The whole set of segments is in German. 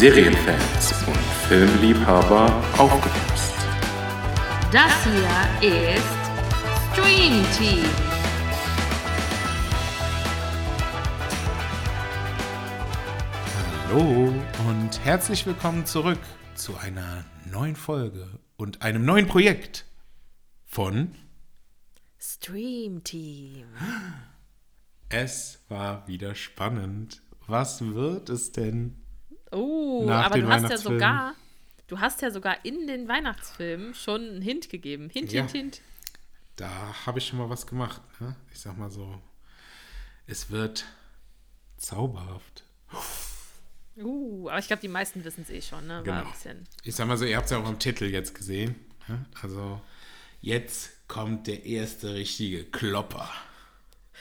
Serienfans und Filmliebhaber aufgepasst. Das hier ist Stream Team. Hallo und herzlich willkommen zurück zu einer neuen Folge und einem neuen Projekt von Stream Team. Es war wieder spannend. Was wird es denn? Oh, Nach aber du hast ja sogar, du hast ja sogar in den Weihnachtsfilmen schon einen Hint gegeben. Hint, Ja. Hint, Hint. Da habe ich schon mal was gemacht. Ne? Ich sag mal so, es wird zauberhaft. Uh, aber ich glaube, die meisten wissen es eh schon, ne? Genau. Ich sag mal so, ihr habt es ja auch im Titel jetzt gesehen. Ne? Also jetzt kommt der erste richtige Klopper.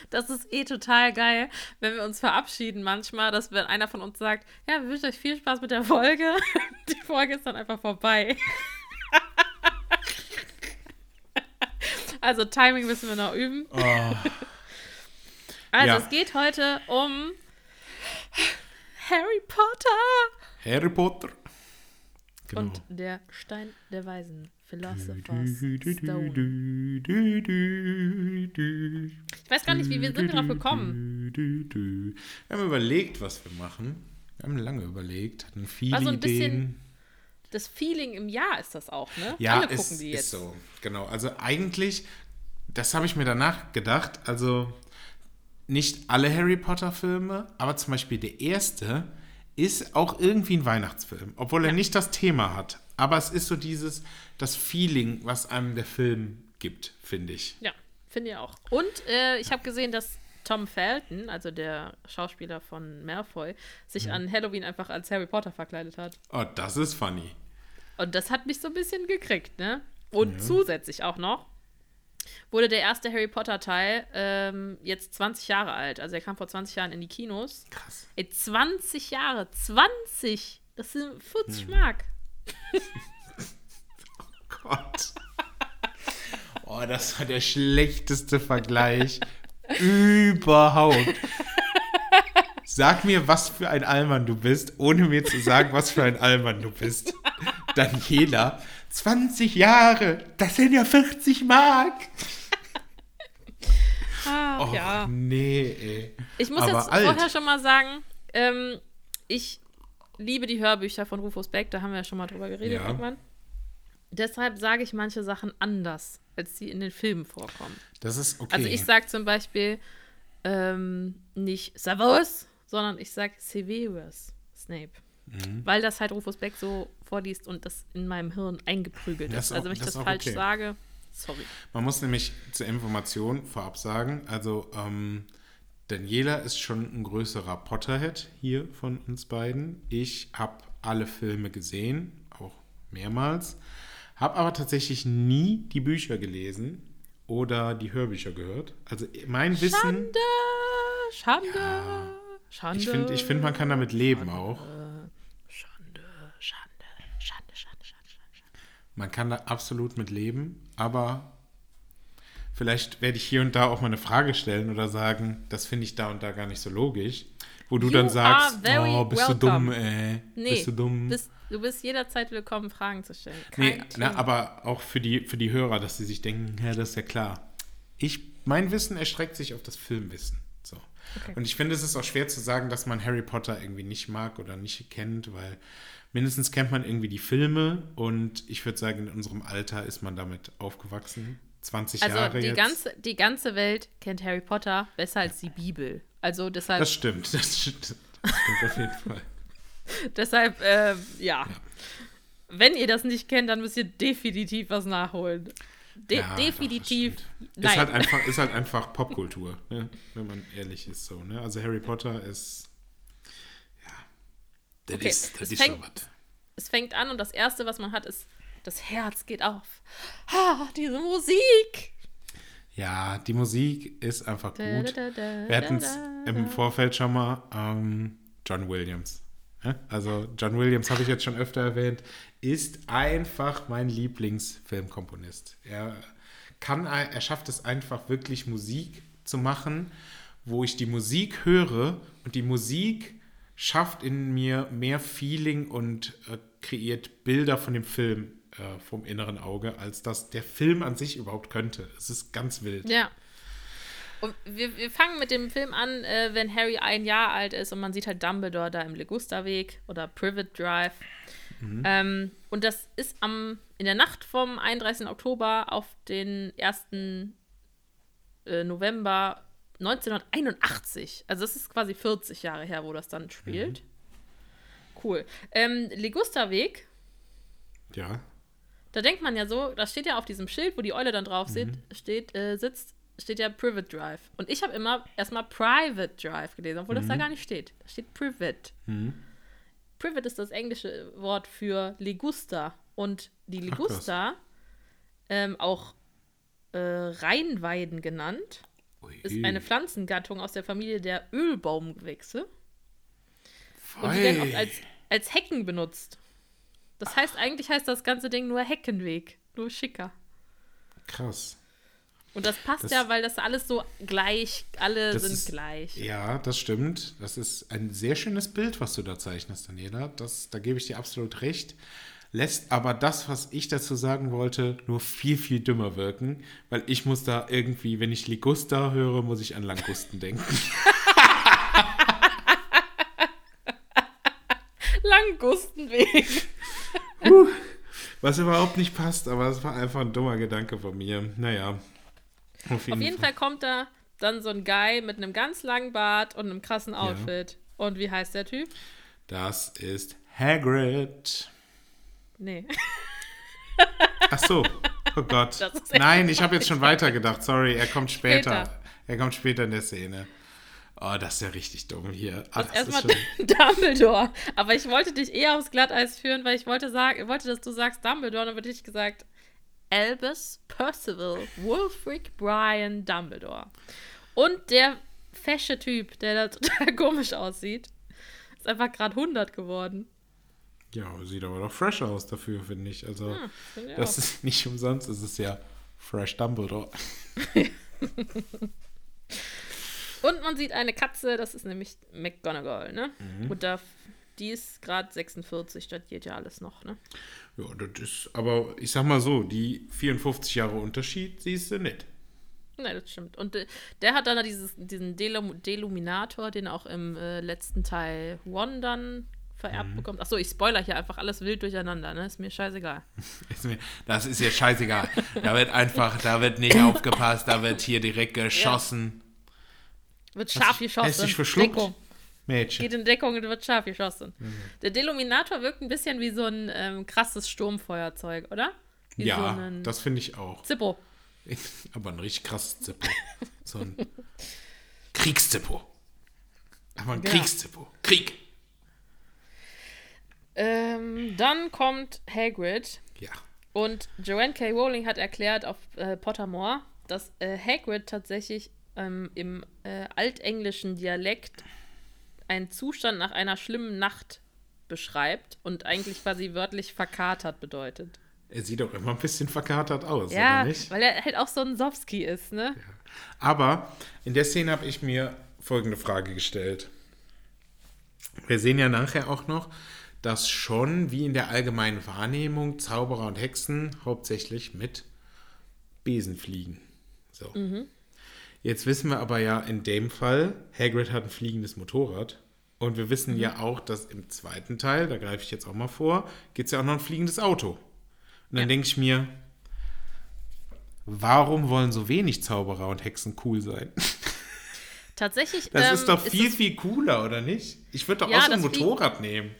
Das ist eh total geil, wenn wir uns verabschieden manchmal, dass wenn einer von uns sagt, ja, wir wünschen euch viel Spaß mit der Folge. Die Folge ist dann einfach vorbei. Also Timing müssen wir noch üben. Oh, Also Ja. es geht heute um Harry Potter Harry Potter. Genau. und der Stein der Weisen. Philosopher's Stone. Ich weiß gar nicht, wie wir sind drauf gekommen. Wir haben überlegt, was wir machen. Wir haben lange überlegt, hatten viele War so ein bisschen- Ideen. Das Feeling im Jahr ist das auch, ne? Ja, Alle gucken die ist jetzt. so. Genau. Also eigentlich, das habe ich mir danach gedacht. Also nicht alle Harry Potter Filme, aber zum Beispiel der erste ist auch irgendwie ein Weihnachtsfilm, obwohl er nicht das Thema hat. Aber es ist so dieses, das Feeling, was einem der Film gibt, finde ich. Ja, finde ich auch. Und äh, ich habe gesehen, dass Tom Felton, also der Schauspieler von Malfoy, sich an Halloween einfach als Harry Potter verkleidet hat. Oh, das ist funny. Und das hat mich so ein bisschen gekriegt, ne? Und zusätzlich auch noch wurde der erste Harry Potter Teil ähm, jetzt 20 Jahre alt. Also er kam vor 20 Jahren in die Kinos. Krass. Ey, 20 Jahre, 20! Das sind 40 Mark. Gott. Oh, das war der schlechteste Vergleich überhaupt. Sag mir, was für ein Allmann du bist, ohne mir zu sagen, was für ein Allmann du bist. Daniela, 20 Jahre, das sind ja 40 Mark. Oh, ja. nee, ey. Ich muss Aber jetzt alt. vorher schon mal sagen, ähm, ich liebe die Hörbücher von Rufus Beck, da haben wir ja schon mal drüber geredet Ja. irgendwann. Deshalb sage ich manche Sachen anders, als sie in den Filmen vorkommen. Das ist okay. Also ich sage zum Beispiel ähm, nicht Severus, sondern ich sage Severus Snape. Mhm. Weil das halt Rufus Beck so vorliest und das in meinem Hirn eingeprügelt Das ist. Also auch- wenn ich das das, falsch okay. sage, sorry. Man muss nämlich zur Information vorab sagen, also ähm, Daniela ist schon ein größerer Potterhead hier von uns beiden. Ich habe alle Filme gesehen, auch mehrmals, habe aber tatsächlich nie die Bücher gelesen oder die Hörbücher gehört. Also mein Wissen, Schande, Schande, Schande. ich finde, ich find, man kann damit leben auch. Schande, Schande, Schande, Schande, Schande, Schande. Man kann da absolut mit leben, aber vielleicht werde ich hier und da auch mal eine Frage stellen oder sagen, das finde ich da und da gar nicht so logisch. Wo du You dann sagst, oh, bist welcome. du dumm, ey. Nee, bist du dumm? Bist, du bist jederzeit willkommen, Fragen zu stellen. Kein nee, na, aber auch für die, für die Hörer, dass sie sich denken, ja, das ist ja klar. Ich, mein Wissen erstreckt sich auf das Filmwissen. So. Okay. Und ich finde, es ist auch schwer zu sagen, dass man Harry Potter irgendwie nicht mag oder nicht kennt, weil mindestens kennt man irgendwie die Filme und ich würde sagen, in unserem Alter ist man damit aufgewachsen. 20 Also Jahre die jetzt. ganze, die ganze Welt kennt Harry Potter besser als die Bibel. Also deshalb, Das stimmt, das stimmt. Das stimmt auf jeden Fall. deshalb äh, ja. Wenn ihr das nicht kennt, dann müsst ihr definitiv was nachholen. De Ja, doch, definitiv. nein. Ist halt einfach, ist halt einfach Popkultur, ne? wenn man ehrlich ist. So, ne? Also Harry Potter ist. Ja. Das Okay, ist, das ist schon fängt- was. es fängt an und das Erste, was man hat, ist, das Herz geht auf. Ah, diese Musik. Ja, die Musik ist einfach gut. da, da, Wir hatten es im Vorfeld schon mal. Ähm, John Williams. Also John Williams habe ich jetzt schon öfter erwähnt, ist einfach mein Lieblingsfilmkomponist. Er kann, er schafft es einfach wirklich Musik zu machen, wo ich die Musik höre und die Musik schafft in mir mehr Feeling und äh, kreiert Bilder von dem Film äh, vom inneren Auge, als dass der Film an sich überhaupt könnte. Es ist ganz wild. Ja. Und wir, wir fangen mit dem Film an, äh, wenn Harry ein Jahr alt ist und man sieht halt Dumbledore da im Legusta-Weg oder Privet Drive. Mhm. Ähm, und das ist am, in der Nacht vom 31. Oktober auf den 1. Äh, November 1981. Also das ist quasi 40 Jahre her, wo das dann spielt. Mhm. Cool. Ähm, Legusta-Weg. Ja. Da denkt man ja so, das steht ja auf diesem Schild, wo die Eule dann drauf mhm. steht, äh, sitzt, steht ja Private Drive. Und ich habe immer erstmal Private Drive gelesen, obwohl mhm. das da mhm. gar nicht steht. Da steht Private. Mhm. Private ist das englische Wort für Ligusta. Und die Ligusta, ähm, auch äh, Rheinweiden genannt, Ui. ist eine Pflanzengattung aus der Familie der Ölbaumgewächse. Und die werden oft als, als Hecken benutzt. Das heißt, eigentlich heißt das ganze Ding nur Heckenweg. Nur schicker. Krass. Und das passt das, ja, weil das alles so gleich, alle sind ist, gleich. Ja, das stimmt. Das ist ein sehr schönes Bild, was du da zeichnest, Daniela. Das, da gebe ich dir absolut recht. Lässt aber das, was ich dazu sagen wollte, nur viel, viel dümmer wirken, weil ich muss da irgendwie, wenn ich Ligusta höre, muss ich an Langusten denken. Langustenweg. Uh, was überhaupt nicht passt, aber es war einfach ein dummer Gedanke von mir. Naja. Auf jeden, Auf jeden Fall. Fall. kommt da dann so ein Guy mit einem ganz langen Bart und einem krassen Outfit. Ja. Und wie heißt der Typ? Das ist Hagrid. Nee. Ach so. Oh Gott. Nein, ich habe jetzt schon weitergedacht. Sorry, er kommt später. später. Er kommt später in der Szene. Oh, das ist ja richtig dumm hier. Ah, erstmal Dumbledore. Aber ich wollte dich eher aufs Glatteis führen, weil ich wollte, sagen, wollte dass du sagst Dumbledore. Und dann würde ich gesagt, Albus Percival Wulfric Brian Dumbledore. Und der fesche Typ, der da total komisch aussieht, ist einfach gerade 100 geworden. Ja, sieht aber doch fresh aus dafür, finde ich. Also, hm, find ich das auch. ist nicht umsonst, es ist ja Fresh Dumbledore. Und man sieht eine Katze, das ist nämlich McGonagall, ne? Mhm. Und da, die ist gerade 46, das geht ja alles noch, ne? Ja, das ist, aber ich sag mal so, die 54 Jahre Unterschied siehst du nicht. Nein, das stimmt. Und äh, der hat dann dieses, diesen Delum Deluminator, den auch im äh, letzten Teil One dann vererbt mhm. bekommt. Achso, ich spoiler hier einfach alles wild durcheinander, ne? Ist mir scheißegal. ist mir, das ist ja scheißegal. da wird einfach, da wird nicht aufgepasst, da wird hier direkt geschossen. Ja. Wird scharf geschossen. Hast dich verschluckt? Deckung. Mädchen. Geht in Deckung und wird scharf geschossen. Mhm. Der Deluminator wirkt ein bisschen wie so ein ähm, krasses Sturmfeuerzeug, oder? Wie ja, so das finde ich auch. Zippo. Aber ein richtig krasses Zippo. so ein Kriegszippo. Aber ein genau. Kriegszippo. Krieg. Ähm, dann kommt Hagrid. Ja. Und Joanne K. Rowling hat erklärt auf äh, Pottermore, dass äh, Hagrid tatsächlich ähm, im äh, altenglischen Dialekt einen Zustand nach einer schlimmen Nacht beschreibt und eigentlich quasi wörtlich verkatert bedeutet. Er sieht auch immer ein bisschen verkatert aus, ja, oder nicht? weil er halt auch so ein Sowski ist, ne? Ja. Aber in der Szene habe ich mir folgende Frage gestellt. Wir sehen ja nachher auch noch, dass schon wie in der allgemeinen Wahrnehmung Zauberer und Hexen hauptsächlich mit Besen fliegen. So. Mhm. Jetzt wissen wir aber ja in dem Fall, Hagrid hat ein fliegendes Motorrad. Und wir wissen mhm. ja auch, dass im zweiten Teil, da greife ich jetzt auch mal vor, gibt es ja auch noch ein fliegendes Auto. Und dann ja. denke ich mir, warum wollen so wenig Zauberer und Hexen cool sein? Tatsächlich. Das ähm, ist doch viel, ist viel cooler, oder nicht? Ich würde doch ja, auch so ein Motorrad nehmen.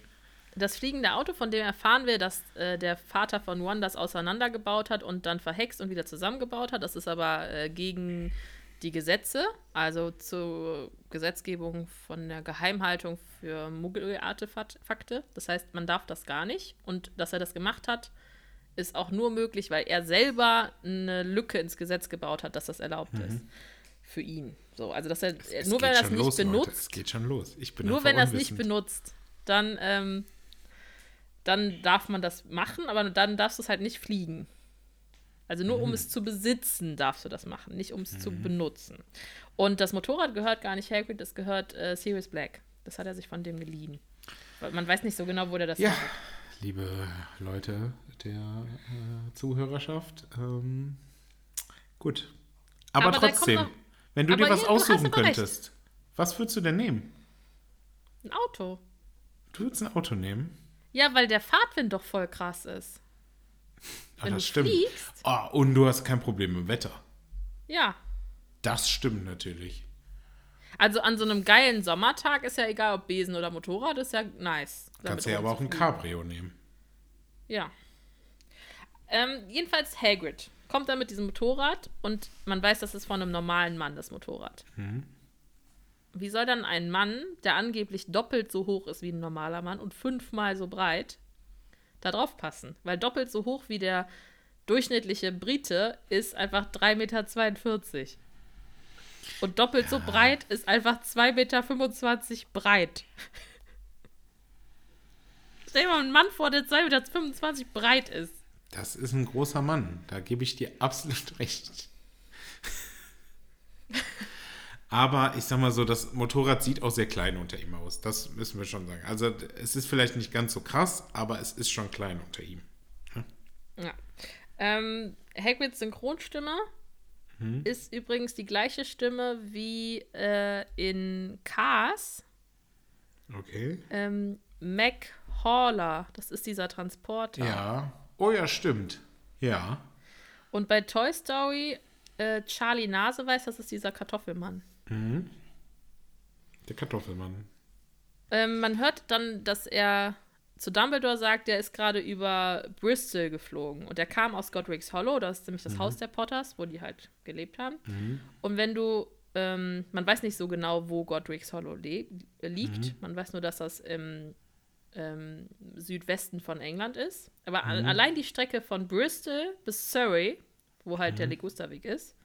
Das fliegende Auto, von dem erfahren wir, dass äh, der Vater von One das auseinandergebaut hat und dann verhext und wieder zusammengebaut hat. Das ist aber äh, gegen die Gesetze, also zur Gesetzgebung von der Geheimhaltung für Muggelartefakte. Das heißt, man darf das gar nicht. Und dass er das gemacht hat, ist auch nur möglich, weil er selber eine Lücke ins Gesetz gebaut hat, dass das erlaubt mhm. ist. Für ihn. So, also dass er es, es nur wenn er das nicht los, benutzt. Leute. Es geht schon los. Ich bin nur wenn er es nicht benutzt, dann, ähm, dann darf man das machen, aber dann darfst du es halt nicht fliegen. Also nur mhm. um es zu besitzen, darfst du das machen, nicht um es mhm. zu benutzen. Und das Motorrad gehört gar nicht Hagrid, das gehört äh, Sirius Black. Das hat er sich von dem geliehen. Weil Man weiß nicht so genau, wo der das Ja, hat. liebe Leute der äh, Zuhörerschaft, ähm, gut. Aber, Aber trotzdem, noch- wenn du dir was hier, aussuchen aber recht. könntest, was würdest du denn nehmen? Ein Auto. Du würdest ein Auto nehmen? Ja, weil der Fahrtwind doch voll krass ist. Ah, Wenn das du stimmt. fliegst. Ah, und du hast kein Problem mit dem Wetter. Ja. Das stimmt natürlich. Also an so einem geilen Sommertag ist ja egal, ob Besen oder Motorrad, ist ja nice. Kannst du ja aber auch ein. Cabrio nehmen. Ja. Ähm, jedenfalls Hagrid kommt dann mit diesem Motorrad und man weiß, das ist von einem normalen Mann, das Motorrad. Wie soll dann ein Mann, der angeblich doppelt so hoch ist wie ein normaler Mann und fünfmal so breit, da drauf passen? Weil doppelt so hoch wie der durchschnittliche Brite ist einfach 3,42 Meter. Und doppelt so breit ist einfach 2,25 Meter breit. Stell dir mal einen Mann vor, der 2,25 Meter breit ist. Das ist ein großer Mann. Da gebe ich dir absolut recht. Aber ich sag mal so, das Motorrad sieht auch sehr klein unter ihm aus. Das müssen wir schon sagen. Also es ist vielleicht nicht ganz so krass, aber es ist schon klein unter ihm. Ja. Ähm, Hagrids Synchronstimme ist übrigens die gleiche Stimme wie äh, in Cars. Okay. Ähm, Mac Hauler, das ist dieser Transporter. Ja. Oh ja, stimmt. Ja. Und bei Toy Story, äh, Charlie Naseweiß, das ist dieser Kartoffelmann. Der Kartoffelmann. Ähm, man hört dann, dass er zu Dumbledore sagt, der ist gerade über Bristol geflogen. Und er kam aus Godric's Hollow, das ist nämlich das Haus der Potters, wo die halt gelebt haben. Und wenn du, ähm, man weiß nicht so genau, wo Godric's Hollow liegt. Man weiß nur, dass das im ähm, Südwesten von England ist. Aber a- allein die Strecke von Bristol bis Surrey, wo halt der Ligusterweg ist,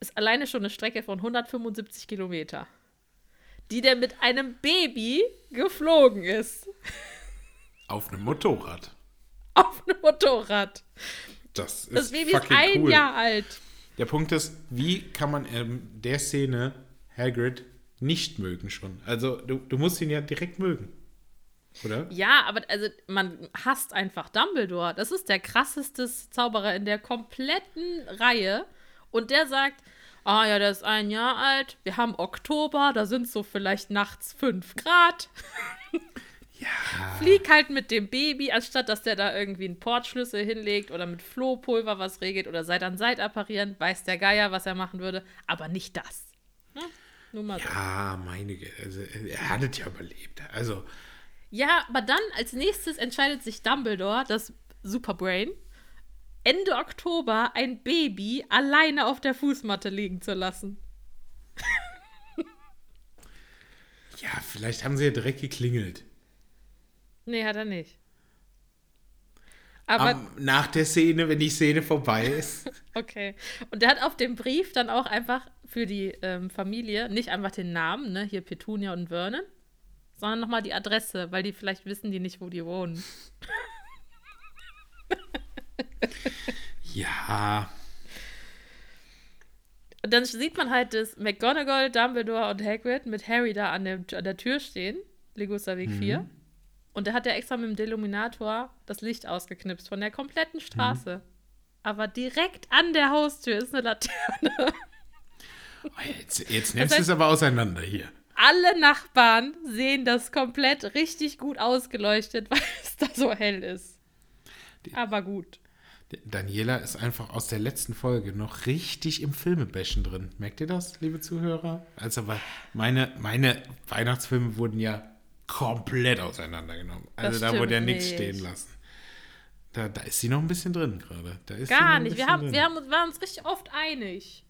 ist alleine schon eine Strecke von 175 Kilometer die der mit einem Baby geflogen ist. Auf einem Motorrad. Auf einem Motorrad. Das ist Das Baby ist fucking ein cool. Jahr alt. Der Punkt ist, wie kann man in der Szene Hagrid nicht mögen schon? Also du, du musst ihn ja direkt mögen. Oder? Ja, aber also man hasst einfach Dumbledore. Das ist der krasseste Zauberer in der kompletten Reihe. Und der sagt, ah ja, der ist ein Jahr alt, wir haben Oktober, da sind so vielleicht nachts 5 Grad. Ja. Flieg halt mit dem Baby, anstatt dass der da irgendwie einen Portschlüssel hinlegt oder mit Flohpulver was regelt oder Seit an Seit apparieren, weiß der Geier, was er machen würde, aber nicht das. Ne? Nur mal so. Ja, meine Güte. Also, er hat es ja überlebt. Also, Ja, aber dann als nächstes entscheidet sich Dumbledore, das Superbrain, Ende Oktober ein Baby alleine auf der Fußmatte liegen zu lassen. ja, vielleicht haben sie ja direkt geklingelt. Nee, hat er nicht. Aber, Am, nach der Szene, wenn die Szene vorbei ist. okay. Und der hat auf dem Brief dann auch einfach für die ähm, Familie nicht einfach den Namen, ne, hier Petunia und Vernon, sondern nochmal die Adresse, weil die vielleicht wissen die nicht, wo die wohnen. ja. Und dann sieht man halt, dass McGonagall, Dumbledore und Hagrid mit Harry da an, dem, an der Tür stehen, Ligusterweg 4. Und da hat er extra mit dem Deluminator das Licht ausgeknipst von der kompletten Straße. Aber direkt an der Haustür ist eine Laterne. Oh, Jetzt, jetzt nimmst du heißt- es aber auseinander hier. Alle Nachbarn sehen das komplett richtig gut ausgeleuchtet, weil es da so hell ist. Aber gut. Daniela ist einfach aus der letzten Folge noch richtig im Filmebäschen drin. Merkt ihr das, liebe Zuhörer? Also, weil meine, meine Weihnachtsfilme wurden ja komplett auseinandergenommen. Also, da wurde ja nichts nicht. stehen lassen. Da, da ist sie noch ein bisschen drin gerade. Gar nicht. Wir, haben, drin. wir haben, waren uns richtig oft einig.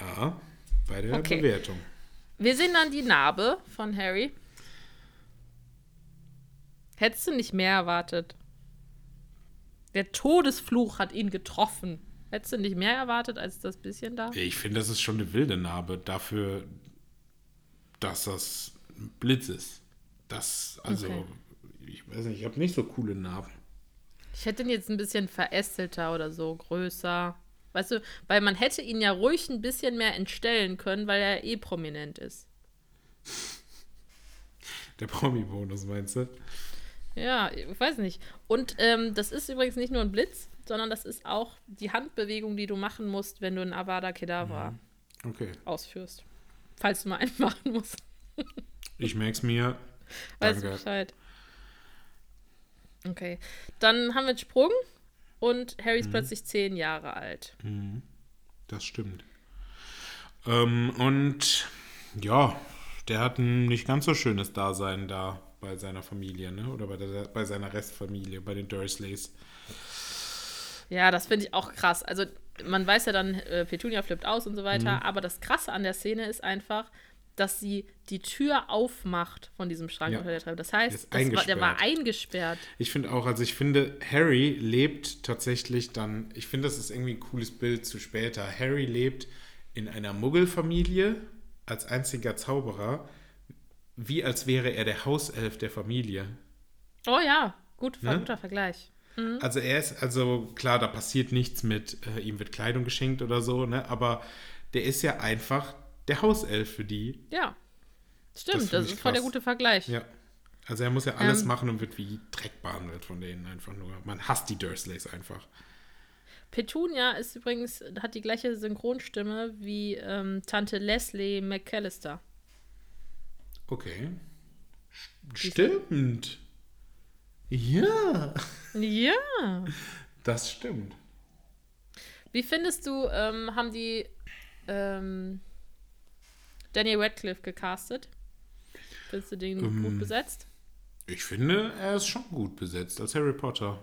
Ja, bei der Okay. Bewertung. Wir sehen dann die Narbe von Harry. Hättest du nicht mehr erwartet? Der Todesfluch hat ihn getroffen. Hättest du nicht mehr erwartet als das bisschen da? Ich finde, das ist schon eine wilde Narbe dafür, dass das ein Blitz ist. Das, also, Okay. ich weiß nicht, ich habe nicht so coole Narben. Ich hätte ihn jetzt ein bisschen verästelter oder so, größer. Weißt du, weil man hätte ihn ja ruhig ein bisschen mehr entstellen können, weil er eh prominent ist. Der Promi-Bonus, meinst du? Ja, ich weiß nicht. Und ähm, das ist übrigens nicht nur ein Blitz, sondern das ist auch die Handbewegung, die du machen musst, wenn du ein Avada Kedavra Mhm. Okay. ausführst. Falls du mal einen machen musst. Ich merk's mir. Weißt du. Bescheid. Okay. Dann haben wir einen Sprung und Harry Mhm. ist plötzlich zehn Jahre alt. Das stimmt. Ähm, und ja, der hat ein nicht ganz so schönes Dasein da bei seiner Familie, ne? Oder bei, der, bei seiner Restfamilie, bei den Dursleys. Ja, das finde ich auch krass. Also, man weiß ja dann, äh, Petunia flippt aus und so weiter, Mhm. aber das Krasse an der Szene ist einfach, dass sie die Tür aufmacht von diesem Schrank Ja. unter der Treppe. Das heißt, das war, der war eingesperrt. Ich finde auch, also ich finde, Harry lebt tatsächlich dann, ich finde, das ist irgendwie ein cooles Bild zu später. Harry lebt in einer Muggelfamilie als einziger Zauberer, wie als wäre er der Hauself der Familie. Oh ja, gut, Ne? guter Vergleich. Also er ist, also klar, da passiert nichts mit, äh, ihm wird Kleidung geschenkt oder so, ne? Aber der ist ja einfach der Hauself für die. Ja. Das Stimmt, das, ich ist voll der gute Vergleich. Ja. Also er muss ja alles Ähm. machen und wird wie Dreck behandelt von denen einfach nur. Man hasst die Dursleys einfach. Petunia ist übrigens, hat die gleiche Synchronstimme wie ähm, Tante Leslie McAllister. Okay. Stimmt. Ja. Ja. Das stimmt. Wie findest du, ähm, haben die ähm, Daniel Radcliffe gecastet? Findest du den Ähm. gut besetzt? Ich finde, er ist schon gut besetzt als Harry Potter.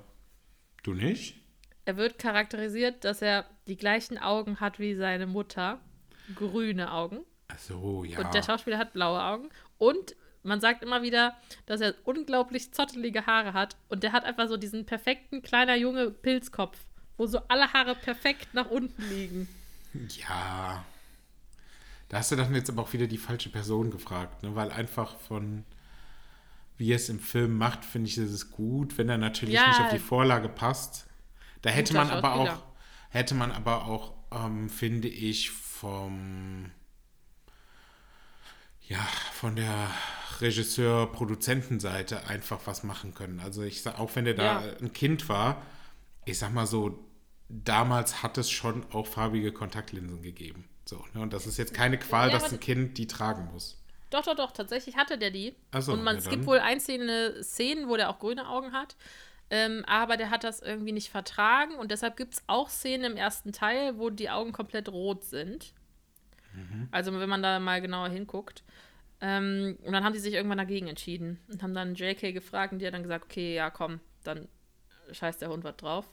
Du nicht? Er wird charakterisiert, dass er die gleichen Augen hat wie seine Mutter. Grüne Augen. Ach so, ja. Und der Schauspieler hat blaue Augen. Und man sagt immer wieder, dass er unglaublich zottelige Haare hat. Und der hat einfach so diesen perfekten kleiner Junge Pilzkopf, wo so alle Haare perfekt nach unten liegen. Ja. Da hast du dann jetzt aber auch wieder die falsche Person gefragt, ne? Weil einfach von wie er es im Film macht, finde ich, ist es gut. Wenn er natürlich Ja. nicht auf die Vorlage passt. Da hätte Guter man aber auch, hätte man aber auch, ähm, finde ich, vom ja, von der Regisseur-Produzentenseite einfach was machen können. Also ich sag, auch wenn der da Ja. ein Kind war, ich sag mal so, damals hat es schon auch farbige Kontaktlinsen gegeben. So, ne? Und das ist jetzt keine Qual, Ja, dass ein Kind die tragen muss. Doch, doch, doch, tatsächlich hatte der die. So, und man, ja es gibt wohl einzelne Szenen, wo der auch grüne Augen hat. Ähm, aber der hat das irgendwie nicht vertragen. Und deshalb gibt es auch Szenen im ersten Teil, wo die Augen komplett rot sind. Mhm. Also, wenn man da mal genauer hinguckt. Ähm, und dann haben die sich irgendwann dagegen entschieden. Und haben dann JK gefragt und die hat dann gesagt: Okay, ja, komm, dann scheißt der Hund was drauf.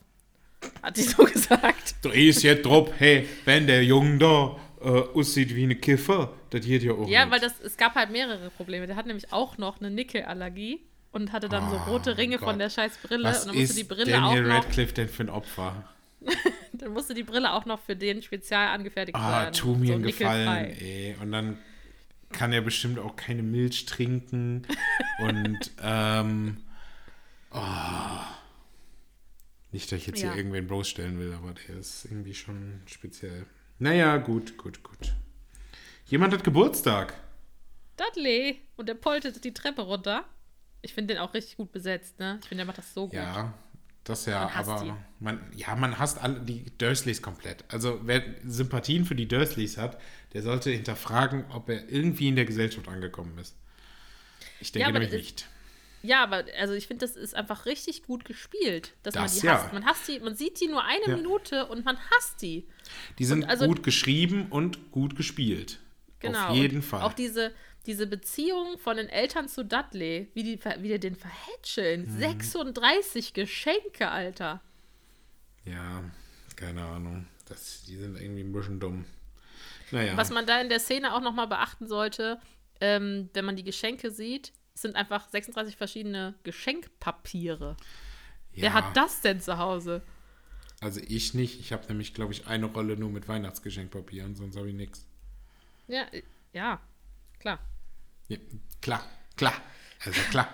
Hat die so gesagt. Da ist jetzt drauf, hey, wenn der Junge da äh, aussieht wie eine Kiffer, das geht ja auch Ja, nicht. weil das, es gab halt mehrere Probleme. Der hat nämlich auch noch eine Nickelallergie und hatte dann so Oh, rote Ringe Gott. von der scheiß Brille. Was und dann musste ist die Brille Daniel auch noch, Radcliffe denn für ein Opfer? dann musste die Brille auch noch für den spezial angefertigt Ah, werden. tu mir so einen Gefallen, ey. Und dann kann er bestimmt auch keine Milch trinken. und, ähm, oh. Nicht, dass ich jetzt Ja. hier irgendwen bloßstellen will, aber der ist irgendwie schon speziell. Naja, gut, gut, gut. Jemand hat Geburtstag. Dudley! Und der poltert die Treppe runter. Ich finde den auch richtig gut besetzt, ne? Ich finde, der macht das so gut. Ja, das ja, Man hasst aber die. man, ja, man hasst alle die Dursleys komplett. Also wer Sympathien für die Dursleys hat, der sollte hinterfragen, ob er irgendwie in der Gesellschaft angekommen ist. Ich denke Ja, nämlich nicht. Ja, aber also ich finde, das ist einfach richtig gut gespielt, dass man Das die ja. hasst. Man hasst die, man sieht die nur eine Ja. Minute und man hasst die. Die sind also- gut geschrieben und gut gespielt. Genau. Auf jeden Fall. Auch diese, diese Beziehung von den Eltern zu Dudley, wie die, wie die den verhätscheln. Mhm. 36 Geschenke, Alter. ja, keine Ahnung. Das, die sind irgendwie ein bisschen dumm. Naja. Was man da in der Szene auch nochmal beachten sollte, ähm, wenn man die Geschenke sieht, sind einfach 36 verschiedene Geschenkpapiere. ja, Wer hat das denn zu Hause? Also ich nicht. Ich habe nämlich, glaube ich, eine Rolle nur mit Weihnachtsgeschenkpapier und sonst habe ich nichts. Ja, äh, ja, klar. Ja, klar, klar. Also klar.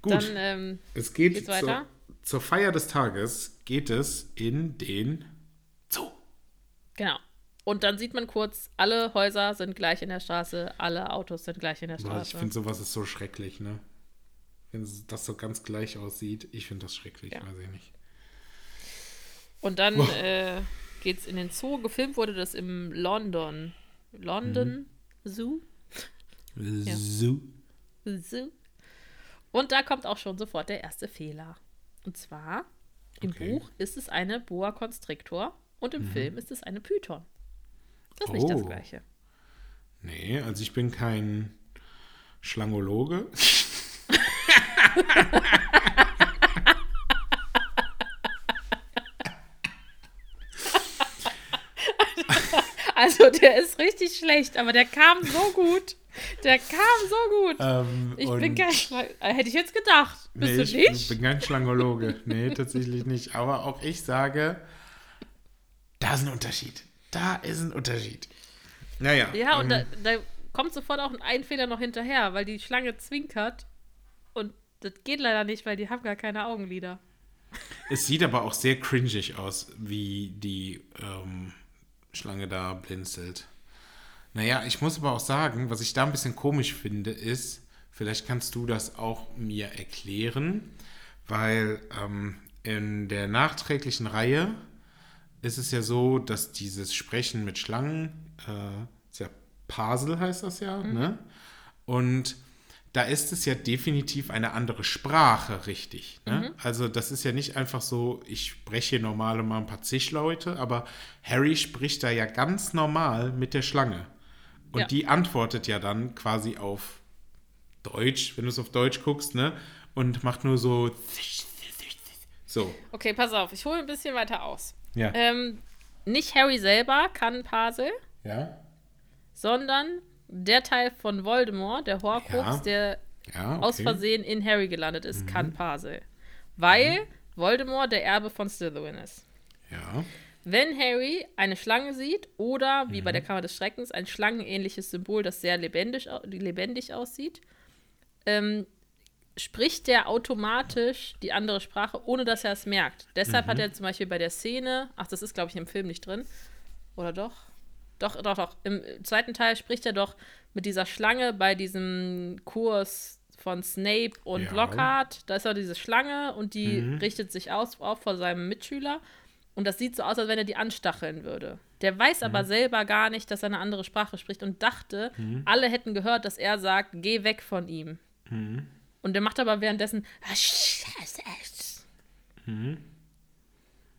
Gut. Dann, ähm, Es geht Geht's zur, weiter? zur Feier des Tages geht es in den Zoo. genau. Und dann sieht man kurz, alle Häuser sind gleich in der Straße, alle Autos sind gleich in der Boah, ich Straße. finde sowas ist so schrecklich, ne? Wenn das so ganz gleich aussieht, ich finde das schrecklich, Ja. weiß ich nicht. Und dann Boah. äh, geht's in den Zoo. Gefilmt wurde das im London. London Mhm. Zoo. So. Zoo. Und da kommt auch schon sofort der erste Fehler. Und zwar, im Okay. Buch ist es eine Boa Constrictor und im Film ist es eine Python. Das ist nicht das Oh. gleiche. Nee, also ich bin kein Schlangologe. Also, der ist richtig schlecht, aber der kam so gut. Der kam so gut. Ähm, Ich bin kein Schlang- äh, Hätte ich jetzt gedacht. Bist nee, du ich nicht? bin kein Schlangologe. Nee, tatsächlich nicht. Aber auch ich sage, da ist ein Unterschied. Da ist ein Unterschied. Naja. Ja, und ähm, da, da kommt sofort auch ein Fehler noch hinterher, weil die Schlange zwinkert. Und das geht leider nicht, weil die haben gar keine Augenlider. Es sieht aber auch sehr cringig aus, wie die ähm, Schlange da blinzelt. Naja, ich muss aber auch sagen, was ich da ein bisschen komisch finde, ist, vielleicht kannst du das auch mir erklären, weil ähm, in der nachträglichen Reihe ist es ja so, dass dieses Sprechen mit Schlangen, äh, ist ja Pasel heißt das ja, ne? Und da ist es ja definitiv eine andere Sprache, richtig. Ne? Also das ist ja nicht einfach so, ich spreche normal mal ein paar Zischlaute, aber Harry spricht da ja ganz normal mit der Schlange. Und Ja. die antwortet ja dann quasi auf Deutsch, wenn du es auf Deutsch guckst, ne? Und macht nur so so. Okay, pass auf, ich hole ein bisschen weiter aus. Ja. Ähm, nicht Harry selber kann Pasel, Ja. sondern der Teil von Voldemort, der Horcrux, Ja. der Ja. Okay. Mhm. aus Versehen in Harry gelandet ist, kann Pasel. Weil Voldemort der Erbe von Slytherin ist. Ja. Wenn Harry eine Schlange sieht oder, wie Mhm. bei der Kammer des Schreckens, ein schlangenähnliches Symbol, das sehr lebendig, lebendig aussieht, ähm, spricht der automatisch die andere Sprache, ohne dass er es merkt. Deshalb Mhm. hat er zum Beispiel bei der Szene, ach, das ist, glaube ich, im Film nicht drin, oder doch? Doch, doch, doch. Im zweiten Teil spricht er doch mit dieser Schlange bei diesem Kurs von Snape und Ja. Lockhart. Da ist ja diese Schlange und die richtet sich aus, auf vor seinem Mitschüler. Und das sieht so aus, als wenn er die anstacheln würde. Der weiß aber selber gar nicht, dass er eine andere Sprache spricht und dachte, alle hätten gehört, dass er sagt, geh weg von ihm. Und der macht aber währenddessen.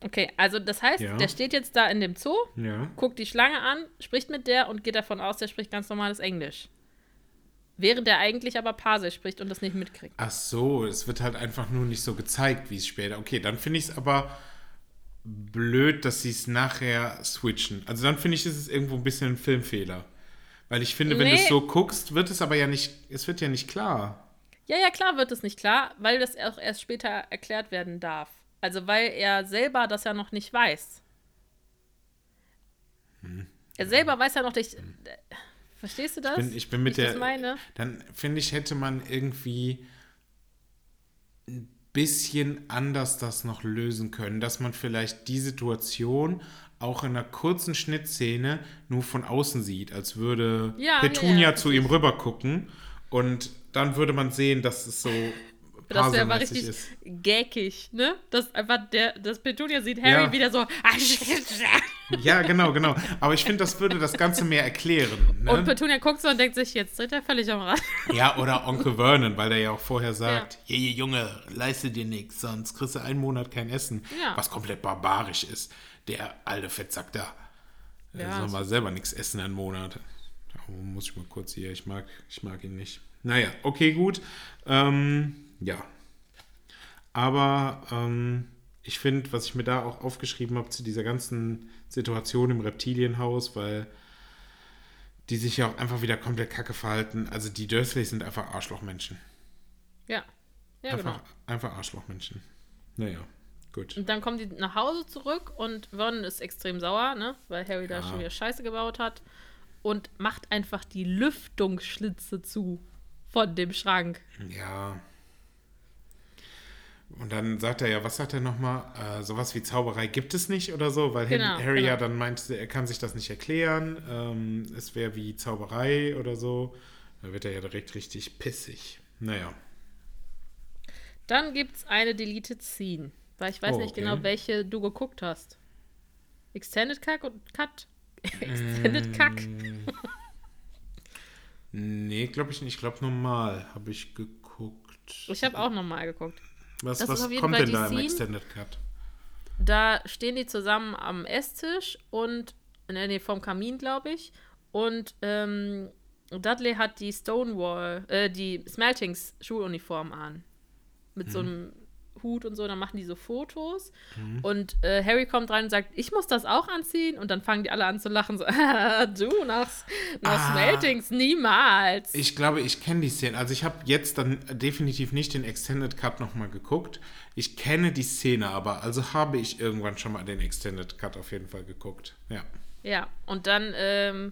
Okay, also das heißt, Ja. der steht jetzt da in dem Zoo, Ja. guckt die Schlange an, spricht mit der und geht davon aus, der spricht ganz normales Englisch. Während er eigentlich aber Parsel spricht und das nicht mitkriegt. Ach so, es wird halt einfach nur nicht so gezeigt, wie es später. Okay, dann finde ich es aber blöd, dass sie es nachher switchen. Also dann finde ich, ist es irgendwo ein bisschen ein Filmfehler. Weil ich finde, wenn du es so guckst, wird es aber ja nicht, es wird ja nicht klar. Ja, ja, klar wird es nicht klar, weil das auch erst später erklärt werden darf. Also weil er selber das ja noch nicht weiß. Er selber weiß ja noch nicht. Verstehst du das? Bin, ich bin mit ich der. Dann finde ich, hätte man irgendwie bisschen anders das noch lösen können, dass man vielleicht die Situation auch in einer kurzen Schnittszene nur von außen sieht, als würde Ja, Petunia ja, zu ihm rüber gucken und dann würde man sehen, dass es so Das wäre mal richtig ist. gäckig, ne? Das einfach der, das Petunia sieht Harry Ja. wieder so. Ja, genau, genau. Aber ich finde, das würde das Ganze mehr erklären. Ne? Und Petunia guckt so und denkt sich, jetzt dreht er völlig am Rad. Ja, oder Onkel Vernon, weil der ja auch vorher sagt, ja. hey, Junge, leiste dir nichts, sonst kriegst du einen Monat kein Essen. Ja. Was komplett barbarisch ist. Der alte Fettsack da. Der Ja, soll mal selber nichts essen einen Monat. Da muss ich mal kurz hier, ich mag, ich mag ihn nicht. Naja, okay, gut. Ähm, ja. Aber ähm, ich finde, was ich mir da auch aufgeschrieben habe zu dieser ganzen Situation im Reptilienhaus, weil die sich ja auch einfach wieder komplett kacke verhalten. Also die Dursleys sind einfach Arschlochmenschen. Ja. Ja, einfach, genau. einfach Arschlochmenschen. Naja, gut. Und dann kommen die nach Hause zurück und Vernon ist extrem sauer, ne? Weil Harry da Ja. schon wieder Scheiße gebaut hat. Und macht einfach die Lüftungsschlitze zu von dem Schrank. Ja. Und dann sagt er ja, was sagt er nochmal? Äh, sowas wie Zauberei gibt es nicht oder so, weil Genau, Harry ja genau. dann meinte, er kann sich das nicht erklären. Ähm, es wäre wie Zauberei oder so. Da wird er ja direkt richtig pissig. Naja. Dann gibt es eine Deleted Scene. Weil ich weiß Oh, nicht okay. genau, welche du geguckt hast. Extended Cut und Cut? Extended Cut? Nee, glaube ich nicht. Ich glaube, normal habe ich geguckt. Ich habe auch nochmal geguckt. Was, das was kommt Fall denn da im. Extended Cut? Da stehen die zusammen am Esstisch und, nee, nee vom Kamin, glaube ich. Und ähm, Dudley hat die Stonewall, äh, die Smeltings Schuluniform an. Mit so einem Hut und so, dann machen die so Fotos. Und äh, Harry kommt rein und sagt, ich muss das auch anziehen. Und dann fangen die alle an zu lachen, so, du nach, nach Ah. Smeltings, niemals. Ich glaube, ich kenne die Szene. Also ich habe jetzt dann definitiv nicht den Extended Cut nochmal geguckt. Ich kenne die Szene aber, also habe ich irgendwann schon mal den Extended Cut auf jeden Fall geguckt. Ja. Ja, und dann ähm,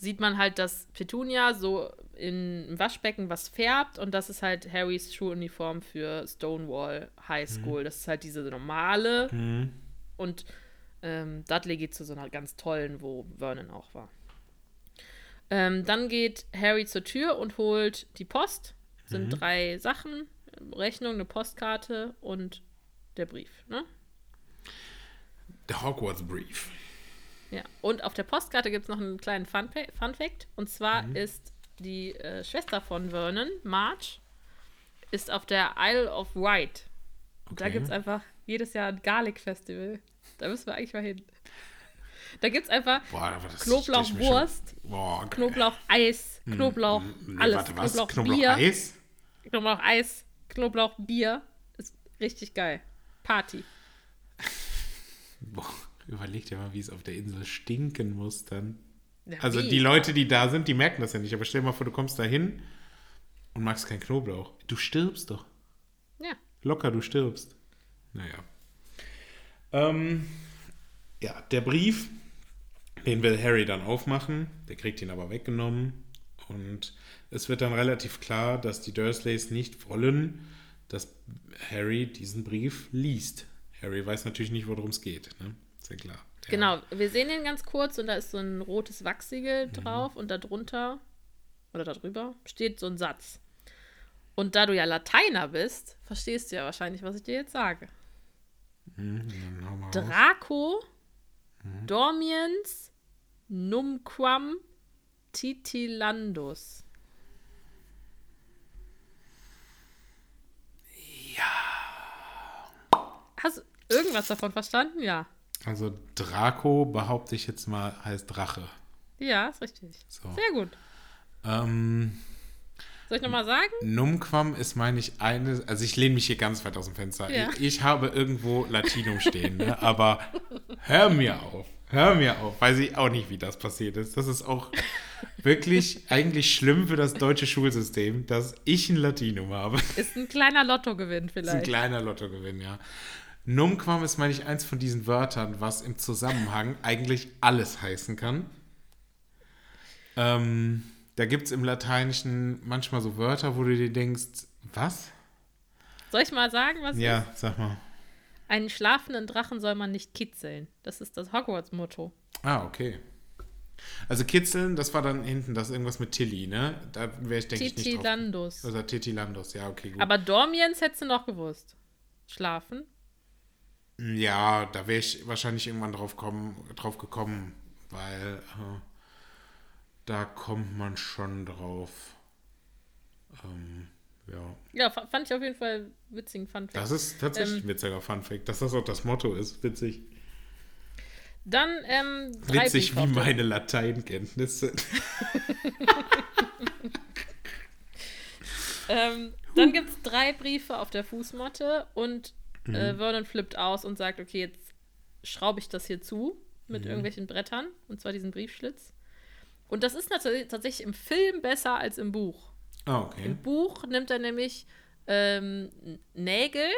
sieht man halt, dass Petunia so in, im Waschbecken was färbt und das ist halt Harrys Schuluniform für Stonewall High School. Das ist halt diese normale und ähm, Dudley geht zu so einer ganz tollen, wo Vernon auch war. Ähm, dann geht Harry zur Tür und holt die Post. Sind drei Sachen: Rechnung, eine Postkarte und der Brief. Ne? Der Hogwarts Brief. Ja, und auf der Postkarte gibt es noch einen kleinen Fun, Fun Fact. Und zwar ist die äh, Schwester von Vernon, Marge, ist auf der Isle of Wight. Und Da Okay. gibt es einfach jedes Jahr ein Garlic Festival. Da müssen wir eigentlich mal hin. Da gibt es einfach Knoblauchwurst. Knoblauch-Eis, Knoblauch, Nee, alles. Warte, was? Knoblauch-Eis? Knoblauch-Eis, Knoblauch-Bier. Ist richtig geil. Party. Boah, überleg dir mal, wie es auf der Insel stinken muss dann. Ja, Also wie? die Leute, die da sind, die merken das ja nicht. Aber stell dir mal vor, du kommst da hin und magst keinen Knoblauch. Du stirbst doch. Ja. Locker, du stirbst. Naja. Ähm, ja, der Brief, den will Harry dann aufmachen. Der kriegt ihn aber weggenommen. Und es wird dann relativ klar, dass die Dursleys nicht wollen, dass Harry diesen Brief liest. Harry weiß natürlich nicht, worum es geht. Ne? Ja klar. Der- Genau, wir sehen den ganz kurz und da ist so ein rotes Wachsiegel Mhm. drauf und darunter oder darüber steht so ein Satz. Und da du ja Lateiner bist, verstehst du ja wahrscheinlich, was ich dir jetzt sage. Raus. Draco Mhm. dormiens numquam titilandus. Ja. Hast du irgendwas davon verstanden? Ja. Also Draco, behaupte ich jetzt mal, heißt Drache. Ja, ist richtig. So. Sehr gut. Ähm, Soll ich nochmal sagen? Numquam ist, meine ich, eine. Also ich lehne mich hier ganz weit aus dem Fenster. Ja. Ich, ich habe irgendwo Latinum stehen, ne? aber hör mir auf. Hör mir auf. Weiß ich auch nicht, wie das passiert ist. Das ist auch wirklich eigentlich schlimm für das deutsche Schulsystem, dass ich ein Latinum habe. Ist ein kleiner Lottogewinn Das ist ein vielleicht. kleiner Lottogewinn, ja. Numquam ist, meine ich, eins von diesen Wörtern, was im Zusammenhang eigentlich alles heißen kann. Ähm, da gibt es im Lateinischen manchmal so Wörter, wo du dir denkst, was? Soll ich mal sagen, was Ja, ist? sag mal. Einen schlafenden Drachen soll man nicht kitzeln. Das ist das Hogwarts-Motto. Ah, okay. Also kitzeln, das war dann hinten, das ist irgendwas mit Tilly, ne? Da wäre ich, denke ich, nicht. Titilandus. Also Titilandus, ja, okay, gut. Aber Dormiens hättest du noch gewusst. Schlafen? Ja, da wäre ich wahrscheinlich irgendwann drauf, kommen, drauf gekommen, weil äh, da kommt man schon drauf. Ähm, ja. Ja, fa- fand ich auf jeden Fall witzigen Fun Fact. Das ist tatsächlich Ähm, ein witziger Funfact, dass das auch das Motto ist. Witzig. Dann ähm, Witzig wie meine Lateinkenntnisse. Ähm, dann gibt es drei Briefe auf der Fußmatte und äh, Vernon flippt aus und sagt, okay, jetzt schraube ich das hier zu mit irgendwelchen Brettern, und zwar diesen Briefschlitz. Und das ist natürlich tatsächlich im Film besser als im Buch. Ah, okay. Im Buch nimmt er nämlich ähm, Nägel.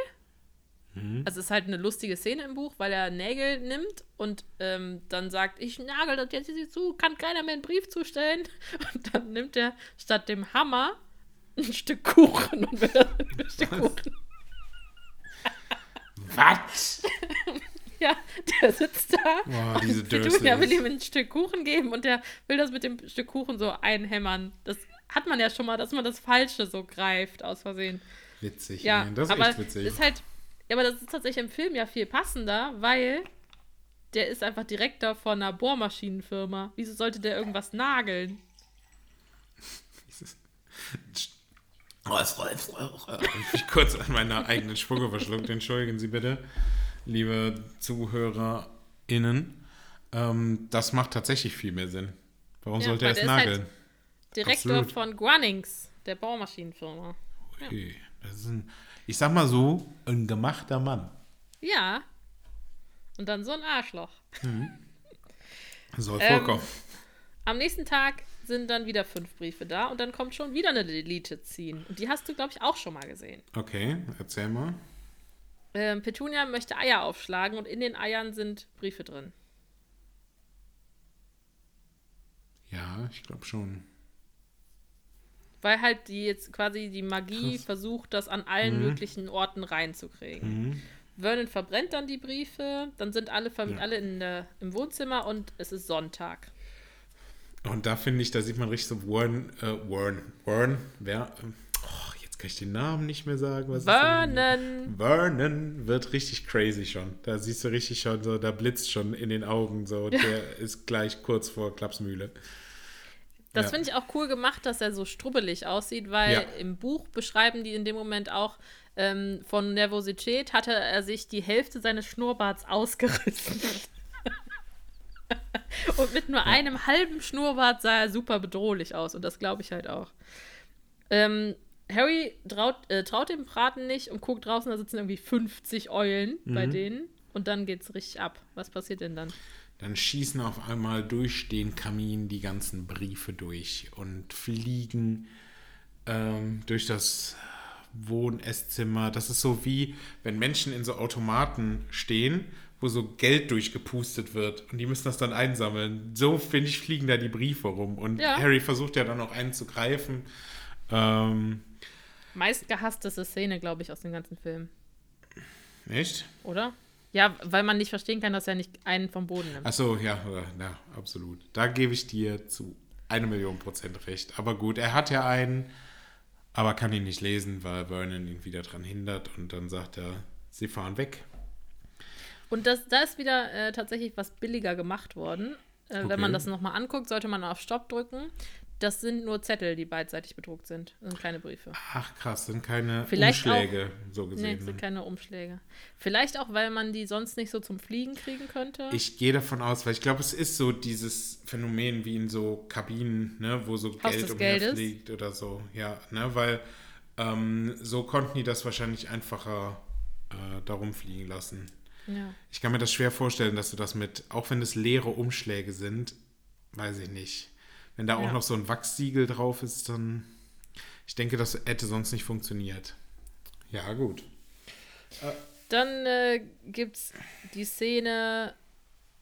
Also es ist halt eine lustige Szene im Buch, weil er Nägel nimmt und ähm, dann sagt, ich nagel das jetzt hier zu, kann keiner mehr einen Brief zustellen. Und dann nimmt er statt dem Hammer ein Stück Kuchen und will das ein Stück Kuchen. Was? Ja, der sitzt da. Boah, diese Dursleys. will ihm ein Stück Kuchen geben und der will das mit dem Stück Kuchen so einhämmern. Das hat man ja schon mal, dass man das Falsche so greift, aus Versehen. Witzig. Ja, ey. das ist aber echt witzig. ist halt, ja, aber das ist tatsächlich im Film ja viel passender, weil der ist einfach Direktor von einer Bohrmaschinenfirma. Wieso sollte der irgendwas nageln? mich kurz an meiner eigenen Spucke verschluckt. Entschuldigen Sie bitte, liebe ZuhörerInnen. Ähm, das macht tatsächlich viel mehr Sinn. Warum Ja, sollte er es halt- nageln? Direktor Absolut. von Grunnings, der Bohrmaschinenfirma. Okay. Das ist ein, ich sag mal so, ein gemachter Mann. Ja. Und dann so ein Arschloch. Soll Ähm, vorkommen. Am nächsten Tag sind dann wieder fünf Briefe da und dann kommt schon wieder eine Deleted Scene. Und die hast du, glaube ich, auch schon mal gesehen. Okay, erzähl mal. Ähm, Petunia möchte Eier aufschlagen und in den Eiern sind Briefe drin. Ja, ich glaube schon. Weil halt die jetzt quasi die Magie Krass. versucht, das an allen möglichen Orten reinzukriegen. Vernon verbrennt dann die Briefe, dann sind alle, Fam Ja. alle in der, im Wohnzimmer und es ist Sonntag. Und da finde ich, da sieht man richtig so Warren, äh, Warren, Warren, wer, oh, jetzt kann ich den Namen nicht mehr sagen. Was Vernon! Vernon wird richtig crazy schon. Da siehst du richtig schon so, da blitzt schon in den Augen so. Der ist gleich kurz vor Klapsmühle. Das Ja. finde ich auch cool gemacht, dass er so strubbelig aussieht, weil Ja. im Buch beschreiben die in dem Moment auch, ähm, von Nervosität hatte er sich die Hälfte seines Schnurrbarts ausgerissen. und mit nur einem halben Schnurrbart sah er super bedrohlich aus und das glaube ich halt auch. Ähm, Harry traut, äh, traut dem Braten nicht und guckt draußen, da sitzen irgendwie 50 Eulen bei denen und dann geht's richtig ab. Was passiert denn dann? Dann schießen auf einmal durch den Kamin die ganzen Briefe durch und fliegen ähm, durch das Wohn-, Esszimmer. Das ist so wie, wenn Menschen in so Automaten stehen, wo so Geld durchgepustet wird und die müssen das dann einsammeln. So, finde ich, fliegen da die Briefe rum. Und Ja. Harry versucht ja dann auch einen zu greifen. Ähm, Meist gehassteste Szene, glaube ich, aus dem ganzen Film. echt? Oder? Ja, weil man nicht verstehen kann, dass er nicht einen vom Boden nimmt. Achso, ja, äh, ja, absolut. Da gebe ich dir zu eine Million Prozent recht. Aber gut, er hat ja einen, aber kann ihn nicht lesen, weil Vernon ihn wieder dran hindert und dann sagt er, sie fahren weg. Und das, da ist wieder äh, tatsächlich was billiger gemacht worden. Äh, Okay. Wenn man das nochmal anguckt, sollte man auf Stopp drücken. Das sind nur Zettel, die beidseitig bedruckt sind. Das sind keine Briefe. Ach krass, sind keine Vielleicht Umschläge so Nee, gesehen. das sind keine Umschläge. Vielleicht auch, weil man die sonst nicht so zum Fliegen kriegen könnte. Ich gehe davon aus, weil ich glaube, es ist so dieses Phänomen wie in so Kabinen, ne, wo so Haus Geld umherfliegt oder so. Ja, ne, weil ähm, so konnten die das wahrscheinlich einfacher äh, darum fliegen lassen. Ja. Ich kann mir das schwer vorstellen, dass du das mit, auch wenn es leere Umschläge sind, weiß ich nicht. Wenn da auch Ja. noch so ein Wachssiegel drauf ist, dann. Ich denke, das hätte sonst nicht funktioniert. Ja, gut. Dann äh, gibt es die Szene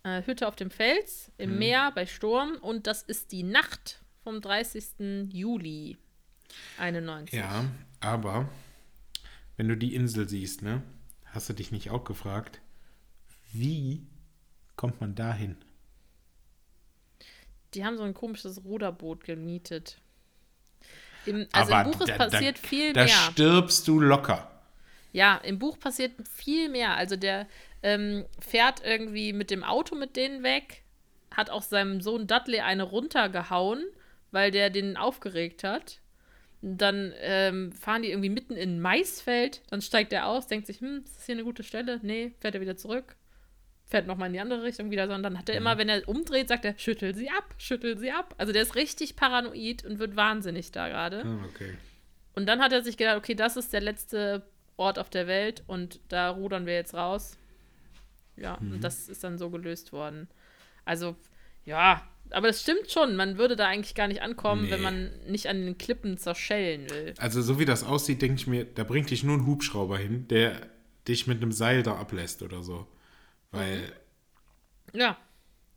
äh, Hütte auf dem Fels im Meer bei Sturm. Und das ist die Nacht vom 30. Juli 91. Ja, aber wenn du die Insel siehst, ne, hast du dich nicht auch gefragt, wie kommt man dahin? Die haben so ein komisches Ruderboot gemietet. Im, also im Buch ist da- passiert da, viel Da mehr. stirbst du locker. Ja, im Buch passiert viel mehr. Also der ähm, fährt irgendwie mit dem Auto mit denen weg, hat auch seinem Sohn Dudley eine runtergehauen, weil der den aufgeregt hat. Dann ähm, fahren die irgendwie mitten in ein Maisfeld, dann steigt er aus, denkt sich, hm, ist das hier eine gute Stelle? Nee, fährt er wieder zurück. Fährt nochmal in die andere Richtung wieder, sondern hat er immer, wenn er umdreht, sagt er, schüttel sie ab, schüttel sie ab. Also der ist richtig paranoid und wird wahnsinnig da gerade. Ah, okay. Und dann hat er sich gedacht, okay, das ist der letzte Ort auf der Welt und da rudern wir jetzt raus. Ja, und das ist dann so gelöst worden. Also, ja, aber es stimmt schon, man würde da eigentlich gar nicht ankommen, Nee. wenn man nicht an den Klippen zerschellen will. Also, so wie das aussieht, denke ich mir, da bringt dich nur ein Hubschrauber hin, der dich mit einem Seil da ablässt oder so. Weil, Ja.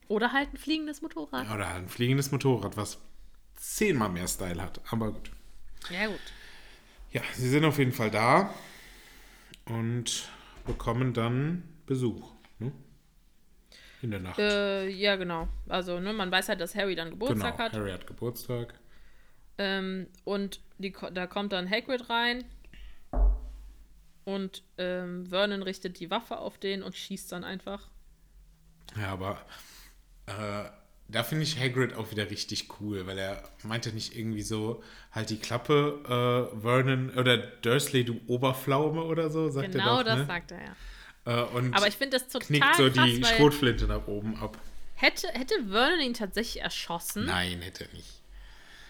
Oder halt ein fliegendes Motorrad. oder ein fliegendes Motorrad, was zehnmal mehr Style hat. Aber gut. Ja, gut. Ja, sie sind auf jeden Fall da und bekommen dann Besuch. Ne? In der Nacht. Äh, ja, genau. Also, ne, man weiß halt, dass Harry dann Geburtstag genau, hat. Harry hat Geburtstag. Ähm, und die, da kommt dann Hagrid rein. Und ähm, Vernon richtet die Waffe auf den und schießt dann einfach. Ja, aber äh, da finde ich Hagrid auch wieder richtig cool, weil er meinte nicht irgendwie so, halt die Klappe, äh, Vernon oder Dursley, du Oberpflaume oder so, sagt genau er doch, das ne? sagt er ja. Äh, und Aber ich finde das total knickt so krass, die weil Schrotflinte nach oben ab. hätte, hätte Vernon ihn tatsächlich erschossen. Nein, hätte er nicht.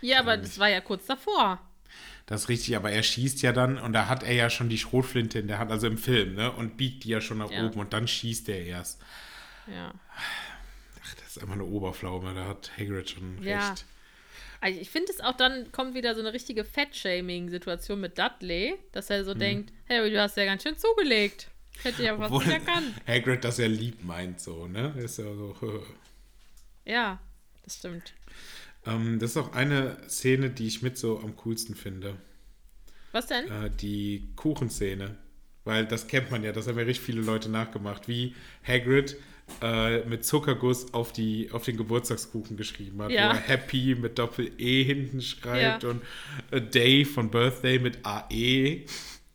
Ja, aber das war ja kurz davor. Das ist richtig, aber er schießt ja dann und da hat er ja schon die Schrotflinte in der Hand, also im Film, ne? Und biegt die ja schon nach Ja. oben und dann schießt er erst. Ja. Ach, das ist einfach eine Oberpflaume, da hat Hagrid schon Ja. recht. Also ich finde es auch dann kommt wieder so eine richtige Fettshaming-Situation mit Dudley, dass er so denkt, Harry, du hast ja ganz schön zugelegt. Hätte ich ja. Obwohl nicht erkannt. Hagrid das ja lieb meint, so, ne? Ist ja so. Ja, das stimmt. Ähm, das ist auch eine Szene, die ich mit so am coolsten finde. Was denn? Äh, die Kuchenszene. Weil das kennt man ja, das haben ja richtig viele Leute nachgemacht, wie Hagrid äh, mit Zuckerguss auf, die, auf den Geburtstagskuchen geschrieben hat. Ja. Wo er Happy mit Doppel-E hinten schreibt Ja. und A Day von Birthday mit AE.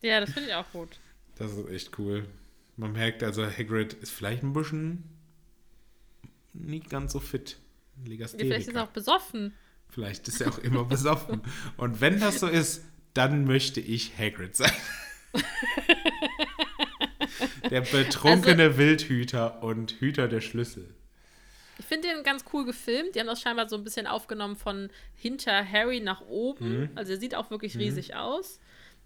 Ja, das finde ich auch gut. Das ist echt cool. Man merkt also, Hagrid ist vielleicht ein bisschen nicht ganz so fit. Ja, Legastheniker. vielleicht ist er auch besoffen. Vielleicht ist er auch immer besoffen. Und wenn das so ist, dann möchte ich Hagrid sein. Der betrunkene Also Wildhüter und Hüter der Schlüssel. Ich finde den ganz cool gefilmt. Die haben das scheinbar so ein bisschen aufgenommen von hinter Harry nach oben. Mhm. Also er sieht auch wirklich riesig aus.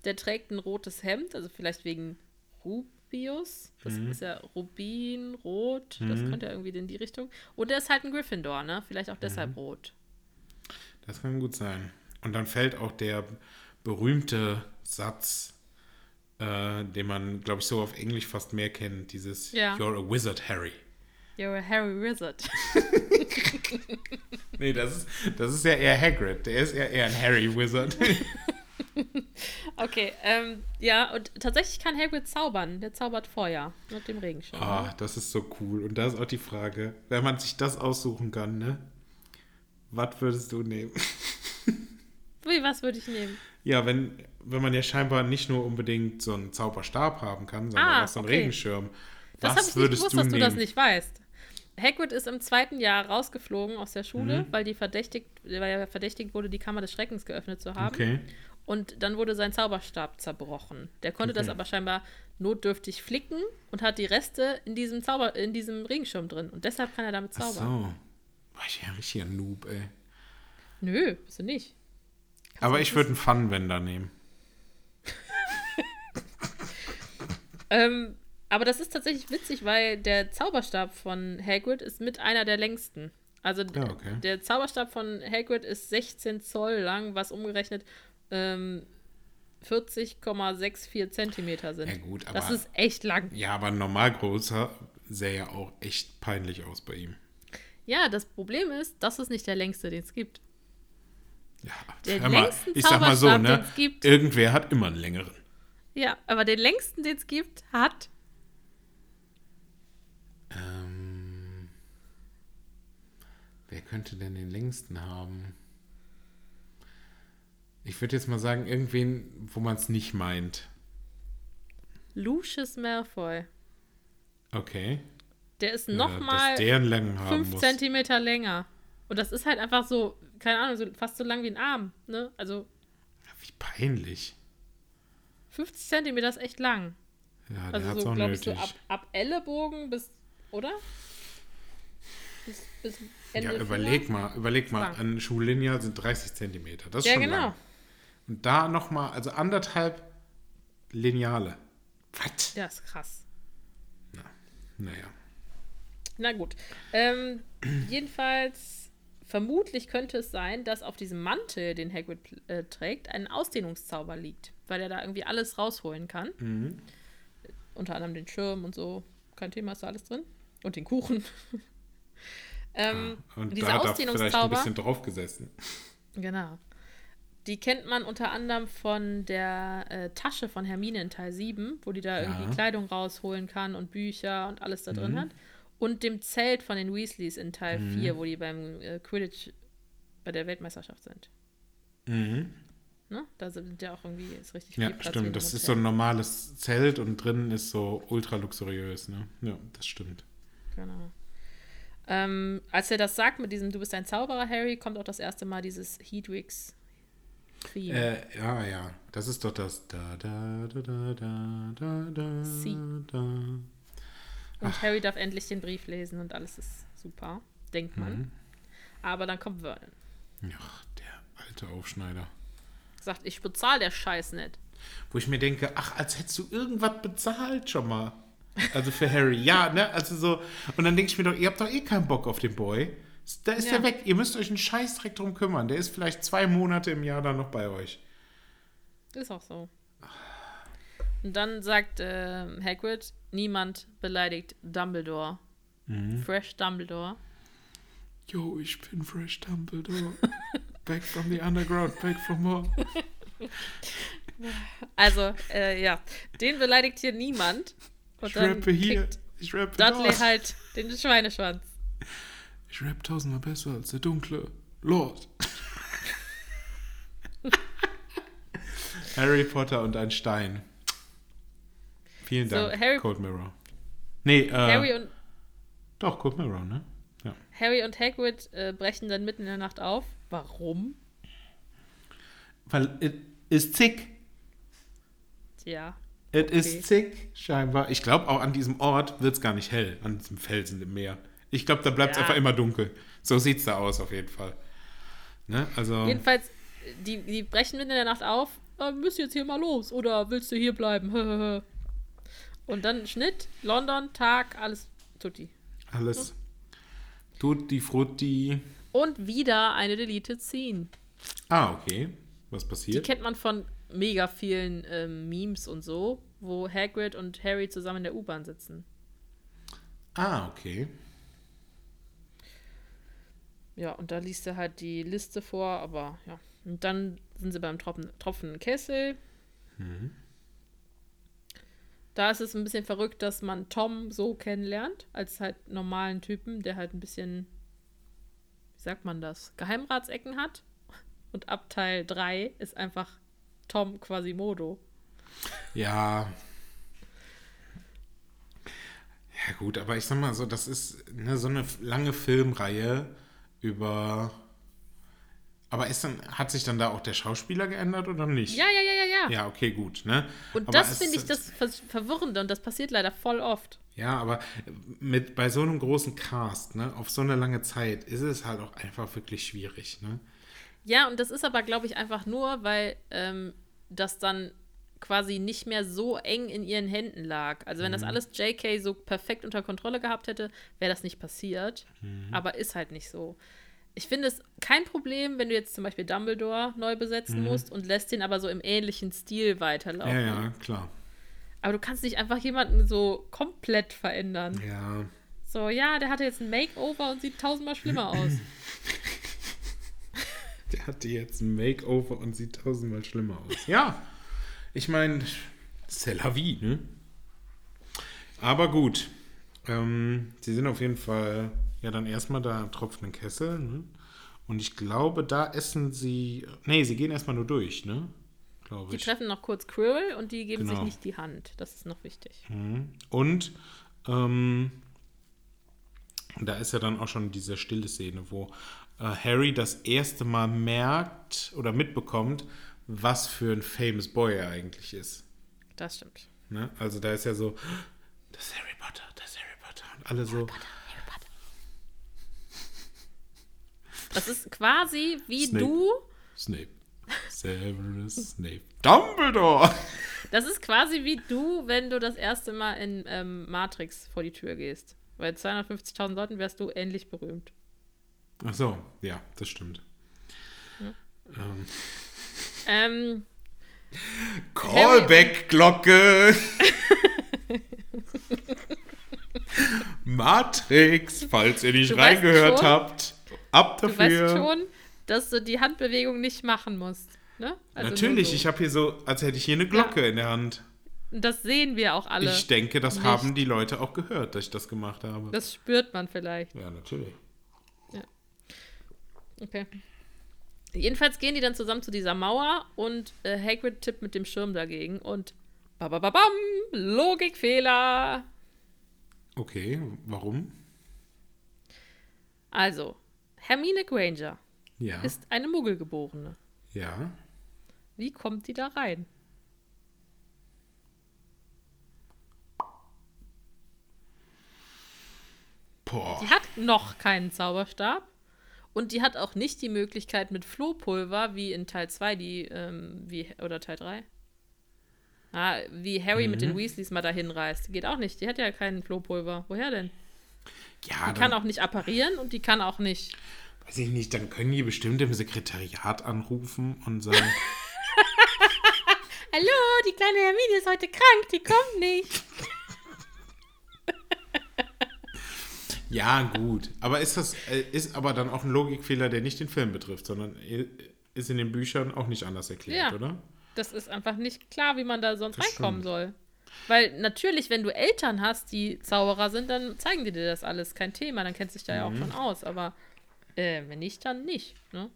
Der trägt ein rotes Hemd, also vielleicht wegen Rubius. Das Mhm. ist ja Rubin, Rot. Das könnte ja irgendwie in die Richtung. Und er ist halt ein Gryffindor, ne? Vielleicht auch deshalb Mhm. rot. Das kann gut sein. Und dann fällt auch der berühmte Satz, äh, den man, glaube ich, so auf Englisch fast mehr kennt. Dieses Ja. You're a wizard, Harry. You're a Harry Wizard. Nee, das ist, das ist ja eher Hagrid. Der ist ja eher ein Harry Wizard. Okay, ähm, ja, und tatsächlich kann Hagrid zaubern. Der zaubert Feuer mit dem Regenschirm. Ah, das ist so cool. Und da ist auch die Frage, wenn man sich das aussuchen kann, ne? Was würdest du nehmen? Wie, was würde ich nehmen? Ja, wenn, wenn man ja scheinbar nicht nur unbedingt so einen Zauberstab haben kann, sondern Ah, auch so einen okay. Regenschirm. Das Was habe ich nicht würdest gewusst, du dass du nehmen? das nicht weißt. Hagrid ist im zweiten Jahr rausgeflogen aus der Schule, Mhm. weil die verdächtigt, weil er verdächtigt wurde, die Kammer des Schreckens geöffnet zu haben. Okay. Und dann wurde sein Zauberstab zerbrochen. Der konnte das Okay. aber scheinbar notdürftig flicken und hat die Reste in diesem Zauber, in diesem Regenschirm drin. Und deshalb kann er damit Ach zaubern. so. War ich ja ein richtiger Noob, ey. Nö, bist du nicht. Aber ich würde einen Funwender nehmen. Ähm, aber das ist tatsächlich witzig, weil der Zauberstab von Hagrid ist mit einer der längsten. Also Ja, okay. der Zauberstab von Hagrid ist 16 Zoll lang, was umgerechnet ähm, 40,64 Zentimeter sind. Ja, gut, das aber- ist echt lang. Ja, aber ein normal großer sähe ja auch echt peinlich aus bei ihm. Ja, das Problem ist, das ist nicht der längste, den es gibt. Ja, Der mal, ich sag mal so, ne? gibt. Irgendwer hat immer einen längeren. Ja, aber den längsten, den es gibt, hat Ähm, wer könnte denn den längsten haben? Ich würde jetzt mal sagen, irgendwen, wo man es nicht meint. Lucius Malfoy. Okay. Der ist Ja, nochmal haben 5 muss. Zentimeter länger. Und das ist halt einfach so, keine Ahnung, so fast so lang wie ein Arm. Ne? Also Wie peinlich. 50 Zentimeter ist echt lang. Ja, der Also hat's so, auch glaube ich, nötig. so ab, ab Ellenbogen bis, oder? Bis, bis ja, überleg mal, überleg mal, Lang. ein Schullineal sind 30 Zentimeter. Das ist Ja, schon genau. lang. Und da nochmal, also anderthalb Lineale. Was? Ja, ist krass. Naja. Na gut. Ähm, jedenfalls, vermutlich könnte es sein, dass auf diesem Mantel, den Hagrid äh, trägt, ein Ausdehnungszauber liegt, weil er da irgendwie alles rausholen kann. Mhm. Unter anderem den Schirm und so. Kein Thema, ist da alles drin. Und den Kuchen. ähm, Und dieser da hat er vielleicht ein Ausdehnungszauber. bisschen drauf gesessen. Genau. Die kennt man unter anderem von der äh, Tasche von Hermine in Teil 7, wo die da Ja. irgendwie Kleidung rausholen kann und Bücher und alles da drin Mhm. hat. Und dem Zelt von den Weasleys in Teil 4, wo die beim äh, Quidditch bei der Weltmeisterschaft sind. Mhm. Ne? Da sind ja auch irgendwie ist richtig Ja, viel Platz wie stimmt. im Das ist so ein normales Zelt und drinnen ist so ultra luxuriös, ne? Ja, das stimmt. Genau. Ähm, als er das sagt mit diesem Du bist ein Zauberer, Harry, kommt auch das erste Mal dieses Hedwigs Theme. Äh, ja, ja. Das ist doch das da da da da da da da Sie. da. und Harry darf endlich den Brief lesen und alles ist super, denkt man. Mhm. Aber dann kommt Vernon. Ja, der alte Aufschneider. Sagt, ich bezahle der Scheiß nicht. Wo ich mir denke, ach, als hättest du irgendwas bezahlt schon mal. Also für Harry, ja, ne? Also so. Und dann denke ich mir doch, ihr habt doch eh keinen Bock auf den Boy. Da ist Ja. der weg. Ihr müsst euch einen Scheißdreck drum kümmern. Der ist vielleicht zwei Monate im Jahr dann noch bei euch. Ist auch so. Und dann sagt äh, Hagrid, niemand beleidigt Dumbledore. Mhm. Fresh Dumbledore. Yo, ich bin Fresh Dumbledore. Back from the underground, back for more. Also, äh, ja, den beleidigt hier niemand. Und Ich dann rappe hier. Ich rappe Dudley dort. halt den Schweineschwanz. Ich rappe tausendmal besser als der dunkle Lord. Harry Potter und ein Stein. Vielen So, Dank, Harry- Cold Mirror. Nee, äh, Harry und doch, Cold Mirror, ne? Ja. Harry und Hagrid äh, brechen dann mitten in der Nacht auf. Warum? Weil es ist zick. Tja. Es Okay. ist zick, scheinbar. Ich glaube, auch an diesem Ort wird es gar nicht hell, an diesem Felsen im Meer. Ich glaube, da bleibt es Ja. einfach immer dunkel. So sieht es da aus, auf jeden Fall. Ne? Also, Jedenfalls, die, die brechen mitten in der Nacht auf. Äh, wir müssen jetzt hier mal los. Oder willst du hier bleiben? und dann Schnitt, London, Tag, alles tutti. alles. Tutti frutti. Und wieder eine Deleted Scene. Ah, okay. Was Die passiert? kennt man von mega vielen ähm, Memes und so, wo Hagrid und Harry zusammen in der U-Bahn sitzen. Ah, okay. Ja, und da liest er halt die Liste vor, aber ja. Und dann sind sie beim Tropfen, tropfenden Kessel. Da ist es ein bisschen verrückt, dass man Tom so kennenlernt, als halt normalen Typen, der halt ein bisschen, wie sagt man das, Geheimratsecken hat. Und ab Teil 3 ist einfach Tom Quasimodo. Ja. Ja, gut, aber ich sag mal so, das ist ne, so eine lange Filmreihe über. Aber ist dann, hat sich dann da auch der Schauspieler geändert oder nicht? Ja, ja, ja, ja, ja. Ja, okay, gut, ne? Und Aber das finde ich das Ver Verwirrende und das passiert leider voll oft. Ja, aber mit bei so einem großen Cast, ne, auf so eine lange Zeit, ist es halt auch einfach wirklich schwierig, ne? Ja, und das ist aber, glaube ich, einfach nur, weil ähm, das dann quasi nicht mehr so eng in ihren Händen lag. Also wenn Mhm. das alles JK so perfekt unter Kontrolle gehabt hätte, wäre das nicht passiert. Mhm. Aber ist halt nicht so. Ich finde es kein Problem, wenn du jetzt zum Beispiel Dumbledore neu besetzen musst und lässt ihn aber so im ähnlichen Stil weiterlaufen. Mhm. Ja, ja, klar. Aber du kannst nicht einfach jemanden so komplett verändern. Ja. So, ja, der hatte jetzt ein Makeover und sieht tausendmal schlimmer aus. Der hatte jetzt ein Makeover und sieht tausendmal schlimmer aus. Ja, ich meine, c'est la vie, ne? Aber gut. Ähm, sie sind auf jeden Fall ja dann erstmal da im tropfenden Kessel, ne? Und ich glaube, da essen sie. Nee, sie gehen erstmal nur durch, ne? Glaube Die ich. treffen noch kurz Quirrell und die geben sich Genau. nicht die Hand. Das ist noch wichtig. Mhm. Und ähm, da ist ja dann auch schon diese stille Szene, wo äh, Harry das erste Mal merkt oder mitbekommt, was für ein famous Boy er eigentlich ist. Das stimmt. Ne? Also da ist ja so, das ist Harry Potter, das ist Harry Potter. Und alle so, Das ist quasi wie Snape. du. Snape. Severus Snape. Dumbledore! Das ist quasi wie du, wenn du das erste Mal in ähm, Matrix vor die Tür gehst. Bei 250.000 Leuten wärst du ähnlich berühmt. Ach so, ja, das stimmt. Ähm, Ähm, Callback-Glocke. Matrix, falls ihr nicht Du reingehört schon- habt. Ab du dafür. weißt schon, dass du die Handbewegung nicht machen musst. Ne? Also Natürlich, so. ich habe hier so, als hätte ich hier eine Glocke Ja. in der Hand. Das sehen wir auch alle. Ich denke, das nicht. haben die Leute auch gehört, dass ich das gemacht habe. das spürt man vielleicht. ja, natürlich. Okay. Jedenfalls gehen die dann zusammen zu dieser Mauer und äh, Hagrid tippt mit dem Schirm dagegen und babababam, Logikfehler. Okay, warum? Also, Hermine Granger Ja. ist eine Muggelgeborene. ja. Wie kommt die da rein? Boah. Die hat noch keinen Zauberstab und die hat auch nicht die Möglichkeit mit Flohpulver, wie in Teil 2, die, ähm, wie, oder Teil 3. Ah, wie Harry mit Mhm. den Weasleys mal dahin reist. Geht auch nicht. Die hat ja keinen Flohpulver. Woher denn? Ja, Die kann auch nicht apparieren und die kann auch nicht. weiß ich nicht, dann können die bestimmt im Sekretariat anrufen und sagen, Hallo, die kleine Hermine ist heute krank, die kommt nicht. ja, gut. Aber ist das, äh, ist aber dann auch ein Logikfehler, der nicht den Film betrifft, sondern ist in den Büchern auch nicht anders erklärt, Ja. oder? Das ist einfach nicht klar, wie man da sonst Das reinkommen stimmt. soll. Weil natürlich, wenn du Eltern hast, die Zauberer sind, dann zeigen die dir das alles. Kein Thema, dann kennst du dich da ja Mhm. auch schon aus. Aber äh, wenn nicht, dann nicht. Ne?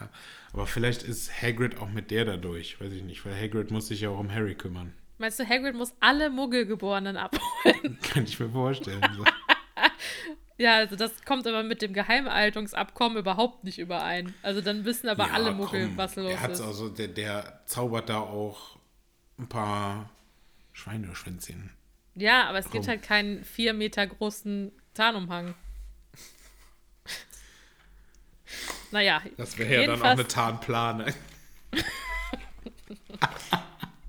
Ja. Aber vielleicht ist Hagrid auch mit der da durch, weiß ich nicht, weil Hagrid muss sich ja auch um Harry kümmern. Meinst du, Hagrid muss alle Muggelgeborenen abholen? Kann ich mir vorstellen. Ja, also das kommt aber mit dem Geheimhaltungsabkommen überhaupt nicht überein. Also dann wissen aber Ja, alle Muggel, komm, was los der ist. Also, der, der zaubert da auch ein paar Schweineschwänzchen. Ja, aber es gibt halt keinen vier Meter großen Tarnumhang. naja, Das wäre ja dann auch eine Tarnplane.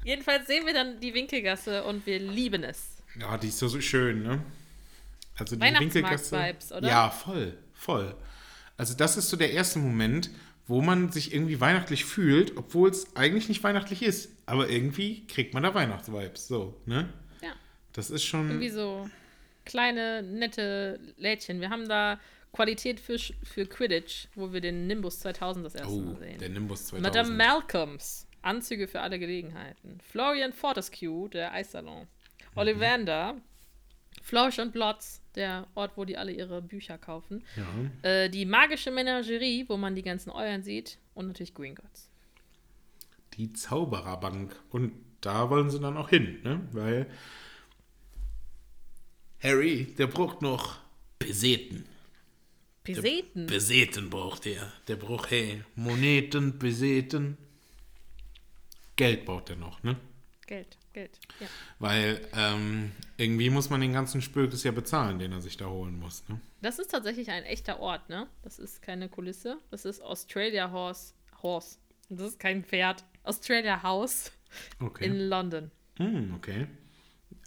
jedenfalls sehen wir dann die Winkelgasse und wir lieben es. Ja, die ist so, so schön, ne? Also die Winkelgasse. Oder? Ja, voll, voll. Also das ist so der erste Moment, wo man sich irgendwie weihnachtlich fühlt, obwohl es eigentlich nicht weihnachtlich ist. Aber irgendwie kriegt man da Weihnachtsvibes, so, ne? Ja, Das ist schon... irgendwie so kleine, nette Lädchen. Wir haben da Qualität für, für Quidditch, wo wir den Nimbus 2000 das erste Oh, Mal sehen. der Nimbus 2000. Madame Malcolms, Anzüge für alle Gelegenheiten. Florian Fortescue, der Eissalon. Mhm. Ollivander, Flausch und Blotz, der Ort, wo die alle ihre Bücher kaufen. Ja. Äh, die magische Menagerie, wo man die ganzen Eulen sieht. Und natürlich Gringotts. Die Zaubererbank. Und da wollen sie dann auch hin, ne? Weil Harry, der braucht noch Peseten. Peseten. Peseten braucht er. Der braucht, hey, Moneten, Peseten. Geld braucht er noch, ne? Geld, Geld. Ja. Weil ähm, irgendwie muss man den ganzen Spökes ja bezahlen, den er sich da holen muss, ne? Das ist tatsächlich ein echter Ort, ne? Das ist keine Kulisse. Das ist Australia Horse. Horse. Und das ist kein Pferd. Australia House Okay. in London. Hm, okay.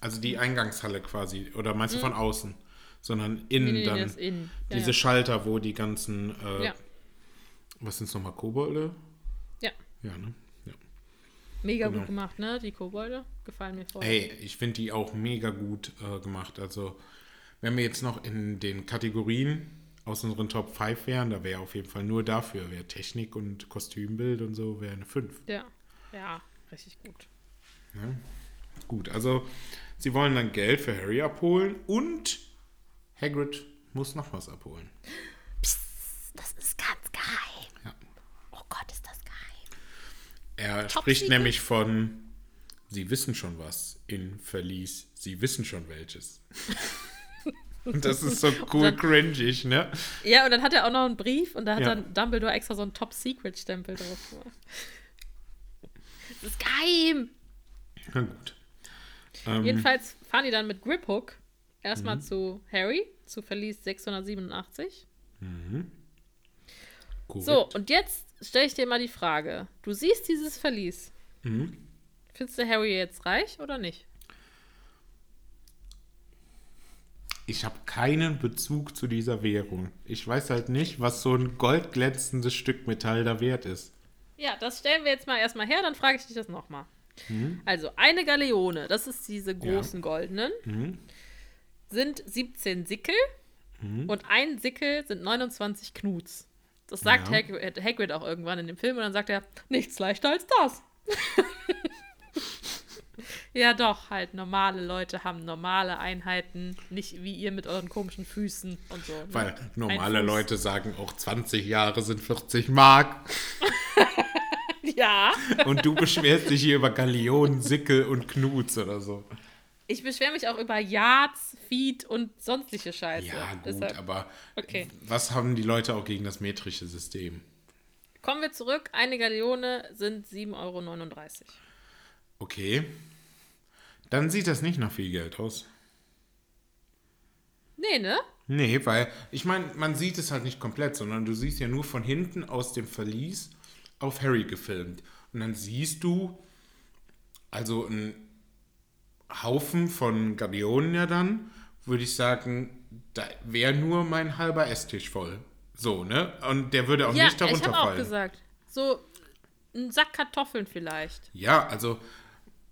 Also die Eingangshalle quasi. Oder meinst du von außen? Sondern innen Nee, nee, nee, dann. innen. Ja, diese ja. Schalter, wo die ganzen. Äh. Was sind es nochmal? Kobolde? Ja. Ja, ne? Ja. Mega Genau. gut gemacht, ne? Die Kobolde gefallen mir voll. Ey, ich finde die auch mega gut äh, gemacht. Also, wenn wir jetzt noch in den Kategorien aus unseren Top 5 wären, da wäre auf jeden Fall nur dafür, wäre Technik und Kostümbild und so, wäre eine 5. Ja. Ja, richtig gut. Gut, also sie wollen dann Geld für Harry abholen und Hagrid muss noch was abholen. Das ist ganz geheim. Ja. Oh Gott, ist das geheim. Er Top spricht Secret. nämlich von, sie wissen schon was in Verlies, sie wissen schon welches. und das ist so cool cringig, ne? Ja, und dann hat er auch noch einen Brief und da hat Ja. dann Dumbledore extra so einen Top-Secret-Stempel drauf gemacht. Das ist geheim. Na gut. Ähm, Jedenfalls fahren die dann mit Griphook erstmal Mhm. zu Harry, zu Verlies 687. korrekt. So, und jetzt stelle ich dir mal die Frage. Du siehst dieses Verlies. Mhm. Findest du Harry jetzt reich oder nicht? Ich habe keinen Bezug zu dieser Währung. Ich weiß halt nicht, was so ein goldglänzendes Stück Metall da wert ist. Ja, das stellen wir jetzt mal erstmal her, dann frage ich dich das nochmal. Mhm. Also, eine Galeone, das ist diese großen goldenen, Mhm. sind 17 Sickel und ein Sickel sind 29 Knuts. Das sagt Ja. Hagrid, Hagrid auch irgendwann in dem Film und dann sagt er, nichts leichter als das. ja, doch, halt, normale Leute haben normale Einheiten, nicht wie ihr mit euren komischen Füßen und so. ne? Weil normale. Leute sagen auch 20 Jahre sind 40 Mark. Ja, Und du beschwerst dich hier über Galeonen, Sickel und Knuts oder so. Ich beschwere mich auch über Yards, Feet und sonstige Scheiße. Ja, gut, Deshalb- aber Okay. was haben die Leute auch gegen das metrische System? Kommen wir zurück. Eine Galeone sind 7,39 Euro. Okay. Dann sieht das nicht nach viel Geld aus. Nee, ne? Nee, weil, ich meine, man sieht es halt nicht komplett, sondern du siehst ja nur von hinten aus dem Verlies auf Harry gefilmt. Und dann siehst du also einen Haufen von Galeonen ja dann, würde ich sagen, da wäre nur mein halber Esstisch voll. So, ne? Und der würde auch Ja, nicht ich darunter habe auch fallen. gesagt. So ein Sack Kartoffeln vielleicht. Ja, also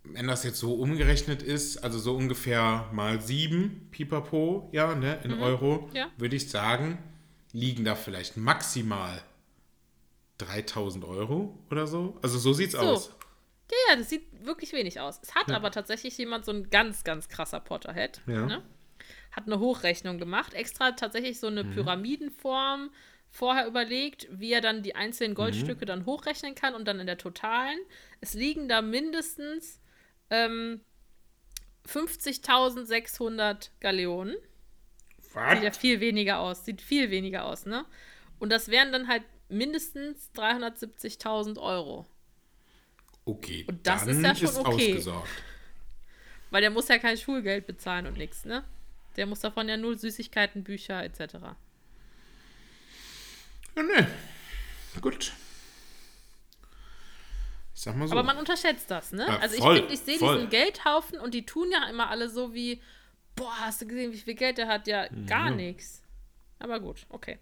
wenn das jetzt so umgerechnet ist, also so ungefähr mal sieben Pipapo, ja, ne, in Euro, Mhm. ja. würde ich sagen, liegen da vielleicht maximal 3000 Euro oder so. Also so sieht's So. aus. Ja, ja, das sieht wirklich wenig aus. Es hat aber tatsächlich jemand so ein ganz, ganz krasser Potterhead. Ja. Ne? Hat eine Hochrechnung gemacht, extra tatsächlich so eine Mhm. Pyramidenform vorher überlegt, wie er dann die Mhm. einzelnen Goldstücke dann hochrechnen kann und dann in der totalen. Es liegen da mindestens ähm, 50.600 Galeonen. Sieht ja Was? viel weniger aus. Sieht viel weniger aus, ne? Und das wären dann halt mindestens 370.000 Euro. Okay, Und das ist ja schon okay. ausgesorgt. Weil der muss ja kein Schulgeld bezahlen und nichts, ne? Der muss davon ja nur Süßigkeiten, Bücher etc. Ja, ne. Gut. Ich sag mal so. Aber man unterschätzt das, ne? Ja, also ich voll, finde, ich sehe diesen Geldhaufen und die tun ja immer alle so wie, boah, hast du gesehen, wie viel Geld der hat? Ja, gar nichts. Aber gut, okay.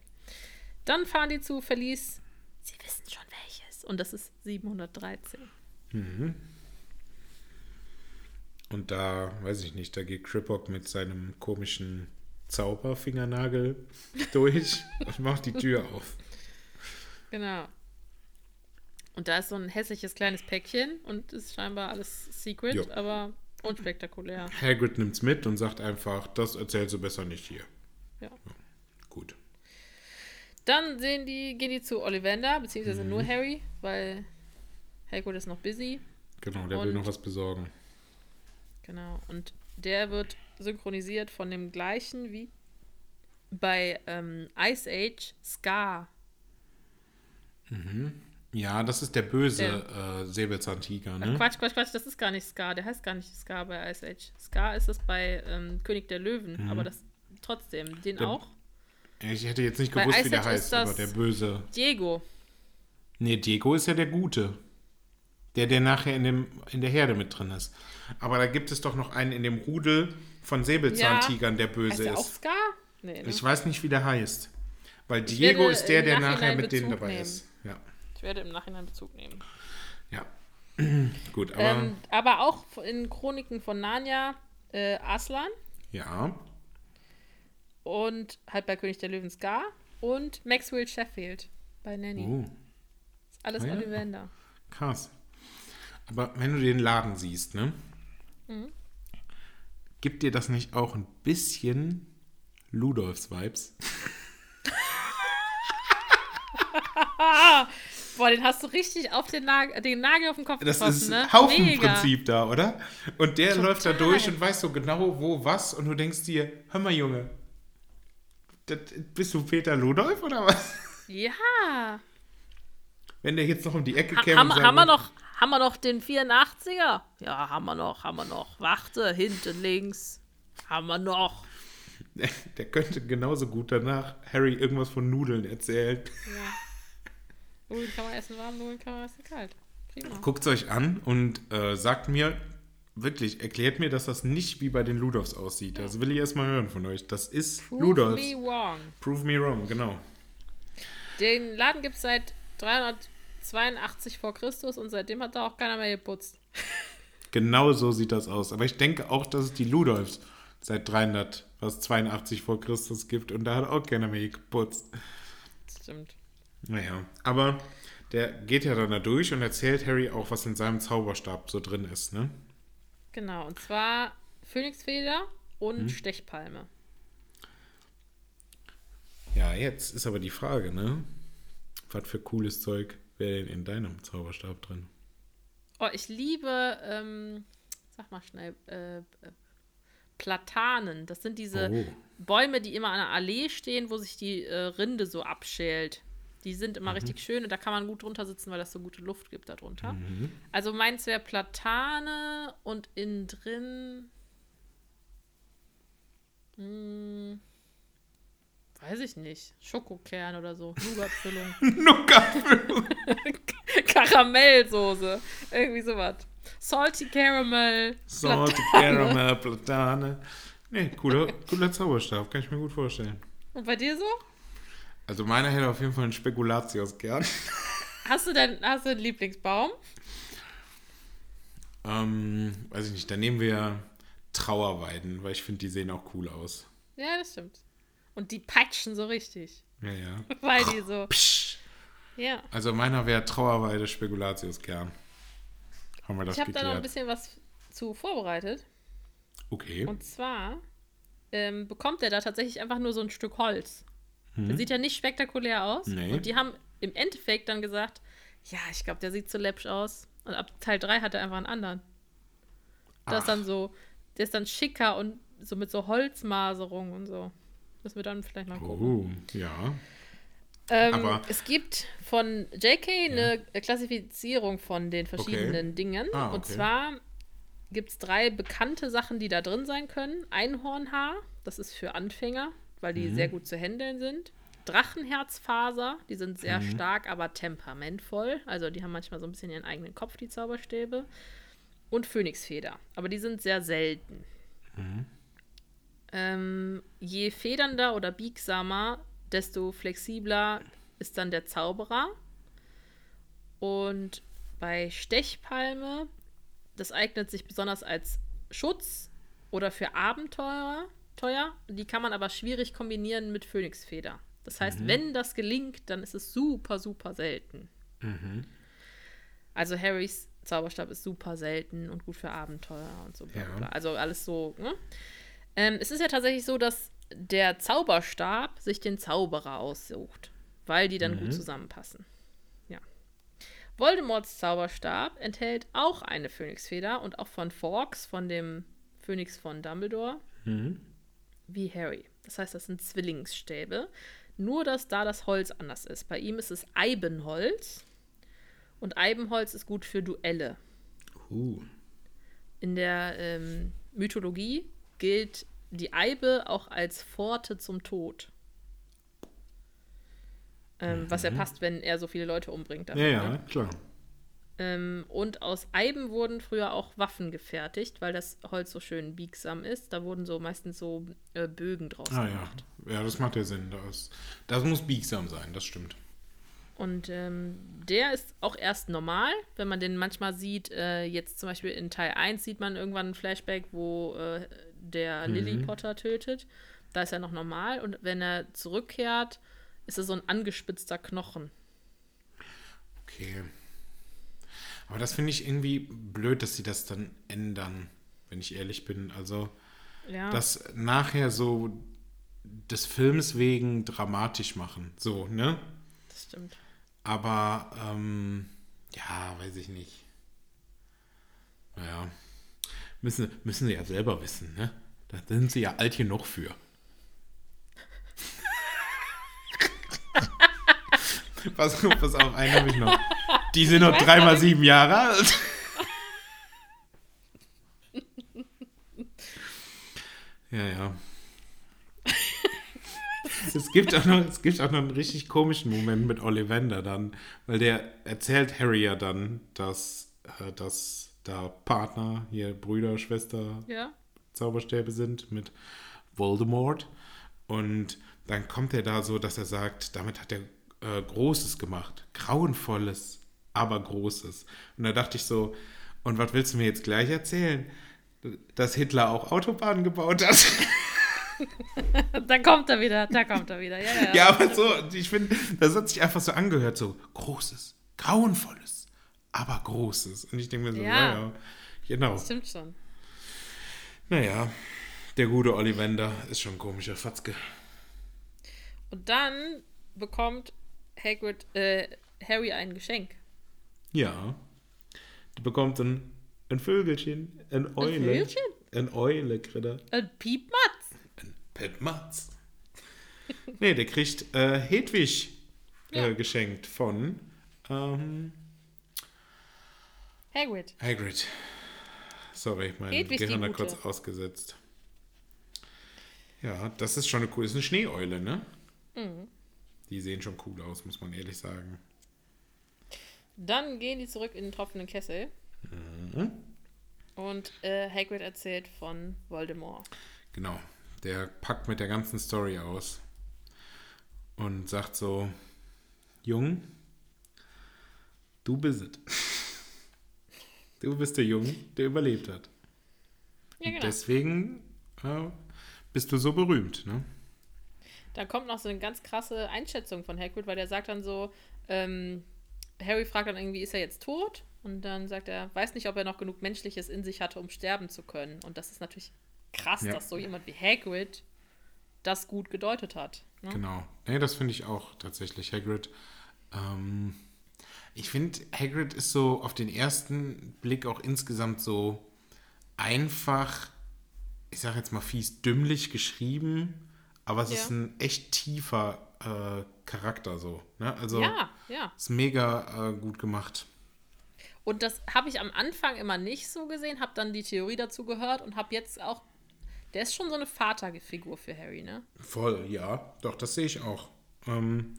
Dann fahren die zu Verlies. Sie wissen schon welches. Und das ist 713. Und da, weiß ich nicht, da geht Kripok mit seinem komischen Zauberfingernagel durch und macht die Tür auf. Genau. Und da ist so ein hässliches kleines Päckchen und ist scheinbar alles Secret, Jo. aber unspektakulär. Hagrid nimmt's mit und sagt einfach, das erzählst du besser nicht hier. Ja. Gut. Dann sehen die, gehen die zu Ollivander, beziehungsweise Mhm. nur Harry, weil Hagrid ist noch busy. Genau, der will Und- noch was besorgen. Genau. Und der wird synchronisiert von dem gleichen wie bei ähm, Ice Age Scar. Ja, das ist der böse äh, Säbelzahntiger, ne? Quatsch, Quatsch, Quatsch, das ist gar nicht Scar. Der heißt gar nicht Scar bei Ice Age. Scar ist es bei ähm, König der Löwen, aber das trotzdem. Den Mhm. Der- auch. Ich hätte jetzt nicht gewusst, wie der heißt, aber der böse. Diego. Nee, Diego ist ja der Gute. Der, der nachher in, dem, in der Herde mit drin ist. Aber da gibt es doch noch einen in dem Rudel von Säbelzahntigern, der Heißt böse der auch ist. Scar? Nee, ne? Ich weiß nicht, wie der heißt. Weil Diego ist der, der nachher mit denen Bezug dabei nehmen. ist. Ja. Ich werde im Nachhinein Bezug nehmen. ja. Gut, aber ähm, aber auch in Chroniken von Narnia äh, Aslan ja. und halt bei König der Löwen Scar und Maxwell Sheffield bei Nanny. Oh, Ist alles Ah ja. Ollivander. krass. Aber wenn du den Laden siehst, ne? Mhm. Gibt dir das nicht auch ein bisschen Ludolfs-Vibes? Boah, den hast du richtig auf den, Nagel, den Nagel auf den Kopf Das getroffen, ist ne? Haufenprinzip da, oder? Und der Total. läuft da durch und weiß so genau, wo was. Und du denkst dir, hör mal, Junge, das, bist du Peter Ludolf oder was? Ja. Wenn der jetzt noch um die Ecke Ha käme haben, haben, wir würde, noch, haben wir noch den 84er? Ja, haben wir noch, haben wir noch. Warte, hinten links. Haben wir noch. der könnte genauso gut danach Harry irgendwas von Nudeln erzählen. Nudeln kann man essen warm, Nudeln kann man essen kalt. Guckt es euch an und äh, sagt mir, wirklich, erklärt mir, dass das nicht wie bei den Ludolfs aussieht. Das will ich erstmal hören von euch. Das ist Prove Ludolfs. me wrong. Prove me wrong, genau. Den Laden gibt es seit 382 vor Christus und seitdem hat da auch keiner mehr geputzt. Genau so sieht das aus. Aber ich denke auch, dass es die Ludolfs seit 300, was 82 vor Christus gibt und da hat auch keiner mehr geputzt. Stimmt. Naja, aber der geht ja dann da durch und erzählt Harry auch, was in seinem Zauberstab so drin ist, ne? Genau, und zwar Phönixfeder und Hm? Stechpalme. Ja, jetzt ist aber die Frage, ne? Was für cooles Zeug wäre denn in deinem Zauberstab drin? Oh, ich liebe, ähm, sag mal schnell, äh, äh, Platanen. Das sind diese Oh. Bäume, die immer an der Allee stehen, wo sich die äh, Rinde so abschält. Die sind immer richtig schön und da kann man gut drunter sitzen, weil das so gute Luft gibt darunter. Also meins wäre Platane und innen drin. Hm, weiß ich nicht. Schokokern oder so. Nougatfüllung. Nougatfüllung. Karamellsoße. Irgendwie sowas. Salty Caramel. Salty Platane. Caramel, Platane. Nee, cooler, cooler Zauberstab, kann ich mir gut vorstellen. Und bei dir so? Also meiner hätte auf jeden Fall einen Spekulatius gern. Hast du denn, hast du einen Lieblingsbaum? Ähm, weiß ich nicht, dann nehmen wir Trauerweiden, weil ich finde, die sehen auch cool aus. Ja, das stimmt. Und die peitschen so richtig. Ja, ja. Weil die so. Psch. Ja. Also meiner wäre Trauerweide Spekulatius gern. Haben wir das Ich habe da noch ein bisschen was zu vorbereitet. Okay. Und zwar ähm, bekommt er da tatsächlich einfach nur so ein Stück Holz. Der sieht ja nicht spektakulär aus. Nee. Und die haben im Endeffekt dann gesagt, ja, ich glaube, der sieht zu läppsch aus. Und ab Teil 3 hat er einfach einen anderen. Das ist dann so, der ist dann schicker und so mit so Holzmaserung und so. Müssen wir dann vielleicht mal gucken. Oh, ja. Ähm, Aber- es gibt von JK eine Klassifizierung von den verschiedenen Dingen. Ah, Und okay. zwar gibt es drei bekannte Sachen, die da drin sein können. Einhornhaar, das ist für Anfänger, weil die Mhm. sehr gut zu handeln sind. Drachenherzfaser, die sind sehr Mhm. stark, aber temperamentvoll. Also die haben manchmal so ein bisschen ihren eigenen Kopf, die Zauberstäbe. Und Phönixfeder, aber die sind sehr selten. Mhm. Ähm, je federnder oder biegsamer, desto flexibler ist dann der Zauberer. Und bei Stechpalme, das eignet sich besonders als Schutz oder für Abenteurer. Teuer. Die kann man aber schwierig kombinieren mit Phönixfeder. Das heißt, wenn das gelingt, dann ist es super, super selten. Also Harrys Zauberstab ist super selten und gut für Abenteuer und so. Ja. Also alles so. Ne? Ähm, es ist ja tatsächlich so, dass der Zauberstab sich den Zauberer aussucht, weil die dann gut zusammenpassen. Ja. Voldemorts Zauberstab enthält auch eine Phönixfeder und auch von Fawkes, von dem Phönix von Dumbledore, wie Harry. Das heißt, das sind Zwillingsstäbe. Nur, dass da das Holz anders ist. Bei ihm ist es Eibenholz. Und Eibenholz ist gut für Duelle. Uh. In der ähm, Mythologie gilt die Eibe auch als Pforte zum Tod. Ähm, Was ja passt, wenn er so viele Leute umbringt. Ja, damit, ja, ne? klar. Ähm, und aus Eiben wurden früher auch Waffen gefertigt, weil das Holz so schön biegsam ist. Da wurden so meistens so äh, Bögen draus Ah ja. gemacht. Ja, das macht ja Sinn. Das, das muss biegsam sein, das stimmt. Und ähm, der ist auch erst normal, wenn man den manchmal sieht. Äh, jetzt zum Beispiel in Teil 1 sieht man irgendwann ein Flashback, wo äh, der Lily Potter tötet. Da ist er noch normal. Und wenn er zurückkehrt, ist er so ein angespitzter Knochen. Okay. Aber das finde ich irgendwie blöd, dass sie das dann ändern, wenn ich ehrlich bin. Also, Ja. das nachher so des Films wegen dramatisch machen. So, ne? das stimmt. Aber, ähm, ja, weiß ich nicht. Naja. Müssen, müssen sie ja selber wissen, ne? Da sind sie ja alt genug für. pass, auf, pass auf, einen habe ich noch. Die sind noch dreimal sieben Jahre alt. ja, ja. Es gibt, auch noch, es gibt auch noch einen richtig komischen Moment mit Ollivander dann, weil der erzählt Harry ja dann, dass, äh, dass da Partner, hier Brüder, Schwester, Ja. Zauberstäbe sind mit Voldemort. Und dann kommt er da so, dass er sagt, damit hat er äh, Großes gemacht. Grauenvolles, aber Großes. Und da dachte ich so, und was willst du mir jetzt gleich erzählen? Dass Hitler auch Autobahnen gebaut hat? da kommt er wieder, da kommt er wieder. Ja, ja, Ja, aber so, ich finde, das hat sich einfach so angehört, so großes, grauenvolles, aber großes. Und ich denke mir so, ja, Ja. ja, genau. Stimmt schon. Naja, der gute Ollivander ist schon ein komischer Fatzke. Und dann bekommt Hagrid, äh, Harry ein Geschenk. Ja. Du bekommst ein, ein Vögelchen, ein Eule. Vögelchen? Ein Eule, Kritter. Ein Piepmatz. Ein Petmatz. nee, der kriegt äh, Hedwig äh, Ja. geschenkt von ähm, Hagrid. Hagrid. Sorry, mein Hedwig Gehirn hat kurz ausgesetzt. Ja, das ist schon eine coole, ist eine Schneeeule, ne? Mhm. Die sehen schon cool aus, muss man ehrlich sagen. Dann gehen die zurück in den tropfenden Kessel. Und äh, Hagrid erzählt von Voldemort. Genau. Der packt mit der ganzen Story aus und sagt so: Jung, du bist es. Du bist der Junge, der überlebt hat. Ja, genau. Deswegen äh, bist du so berühmt, ne? Da kommt noch so eine ganz krasse Einschätzung von Hagrid, weil der sagt dann so, ähm, Harry fragt dann irgendwie, ist er jetzt tot? Und dann sagt er, weiß nicht, ob er noch genug Menschliches in sich hatte, um sterben zu können. Und das ist natürlich krass, Ja. dass so jemand wie Hagrid das gut gedeutet hat. Ne? Genau. Nee, das finde ich auch tatsächlich. Hagrid. Ähm, ich finde, Hagrid ist so auf den ersten Blick auch insgesamt so einfach, ich sage jetzt mal fies, dümmlich geschrieben, aber es Ja. ist ein echt tiefer äh, Charakter so. Ne? Also Ja, ja. ist mega äh, gut gemacht. Und das habe ich am Anfang immer nicht so gesehen, habe dann die Theorie dazu gehört und habe jetzt auch, der ist schon so eine Vaterfigur für Harry, ne? Voll, ja. Doch, das sehe ich auch. Ähm,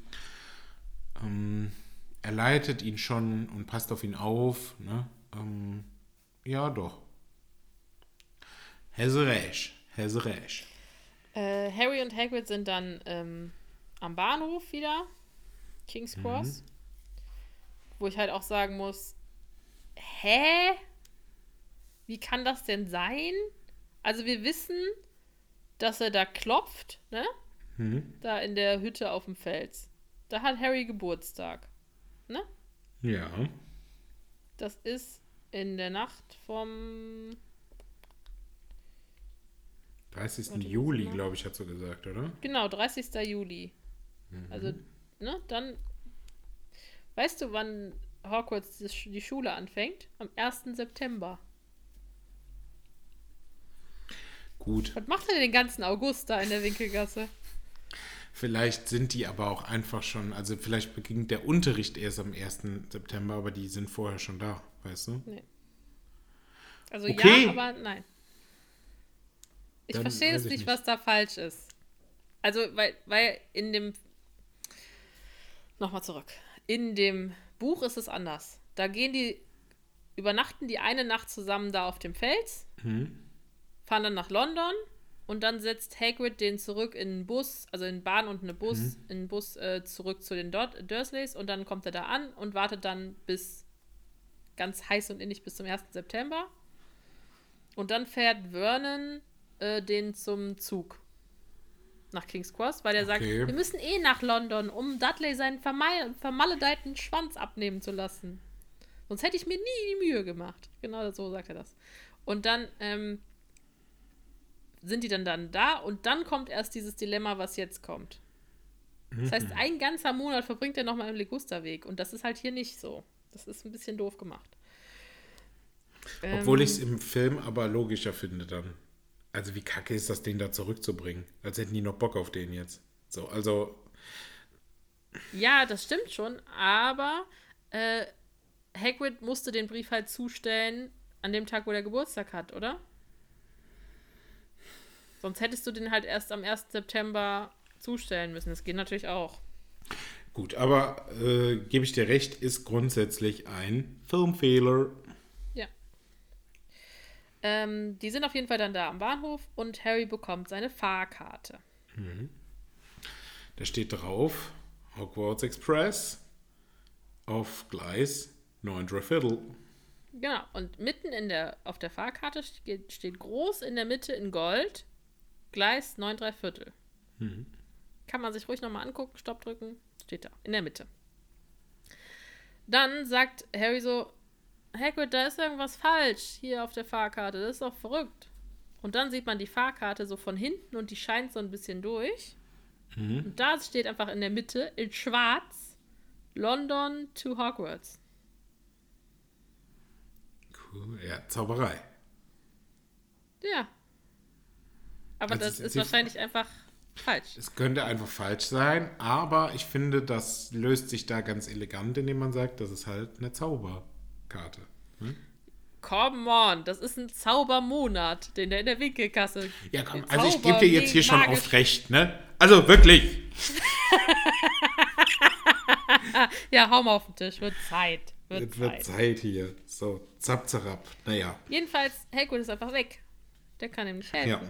ähm, er leitet ihn schon und passt auf ihn auf. Ne? Ähm, ja, doch. Häseräsch. Häseräsch. Äh, Harry und Hagrid sind dann ähm, am Bahnhof wieder, King's Cross, wo ich halt auch sagen muss, hä? Wie kann das denn sein? Also wir wissen, dass er da klopft, ne? Da in der Hütte auf dem Fels. Da hat Harry Geburtstag, ne? Ja. Das ist in der Nacht vom 30. Warte, Juli, glaube ich, hat so gesagt, oder? Genau, 30. Juli. Also, ne, dann. Weißt du, wann Hogwarts die Schule anfängt? Am 1. September. Gut. Was macht er den ganzen August da in der Winkelgasse? Vielleicht sind die aber auch einfach schon, also vielleicht beginnt der Unterricht erst am 1. September, aber die sind vorher schon da, weißt du? Also Okay. ja, aber nein. Ich Dann verstehe es ich nicht, nicht. was da falsch ist. Also, weil, weil in dem. Nochmal zurück. In dem Buch ist es anders. Da gehen die. Übernachten die eine Nacht zusammen da auf dem Fels, fahren dann nach London und dann setzt Hagrid den zurück in einen Bus, also in einen Bahn und einen Bus, in einen Bus äh, zurück zu den Dor Dursleys und dann kommt er da an und wartet dann bis ganz heiß und innig bis zum 1. September. Und dann fährt Vernon äh, den zum Zug nach King's Cross, weil er sagt, Okay. wir müssen eh nach London, um Dudley seinen vermal vermaledeiten Schwanz abnehmen zu lassen. Sonst hätte ich mir nie die Mühe gemacht. Genau so sagt er das. Und dann ähm, sind die dann, dann da und dann kommt erst dieses Dilemma, was jetzt kommt. Das heißt, ein ganzer Monat verbringt er nochmal im Legusterweg und das ist halt hier nicht so. Das ist ein bisschen doof gemacht. Obwohl Ähm, ich es im Film aber logischer finde dann. Also wie kacke ist das, den da zurückzubringen? Als hätten die noch Bock auf den jetzt. So, also, Ja, das stimmt schon, aber äh, Hagrid musste den Brief halt zustellen an dem Tag, wo der Geburtstag hat, oder? Sonst hättest du den halt erst am 1. September zustellen müssen. Das geht natürlich auch. gut, aber äh, gebe ich dir recht, ist grundsätzlich ein Filmfehler. Ja. Ähm, die sind auf jeden Fall dann da am Bahnhof und Harry bekommt seine Fahrkarte. Da steht drauf, Hogwarts Express auf Gleis 9 Viertel. Genau, und mitten in der, auf der Fahrkarte steht, steht groß in der Mitte in Gold Gleis 9 3 Viertel. Kann man sich ruhig nochmal angucken, Stopp drücken, steht da, in der Mitte. Dann sagt Harry so, Hagrid, da ist irgendwas falsch hier auf der Fahrkarte, das ist doch verrückt. Und dann sieht man die Fahrkarte so von hinten und die scheint so ein bisschen durch. Und da steht einfach in der Mitte in schwarz London to Hogwarts. Cool. Ja, Zauberei. Ja. Aber Also das es ist wahrscheinlich einfach falsch. Es könnte einfach falsch sein, aber ich finde, das löst sich da ganz elegant, indem man sagt, das ist halt eine Zauberkarte. Come on, das ist ein Zaubermonat, den der in der Winkelkasse. Ja, komm, also ich gebe dir jetzt hier schon magisch- oft recht, ne? Also wirklich. Ja, hau mal auf den Tisch, wird Zeit. Wird Zeit. wird Zeit hier. So, zap, zarab. Naja, Jedenfalls, Hagrid ist einfach weg. Der kann ihm nicht helfen. ja.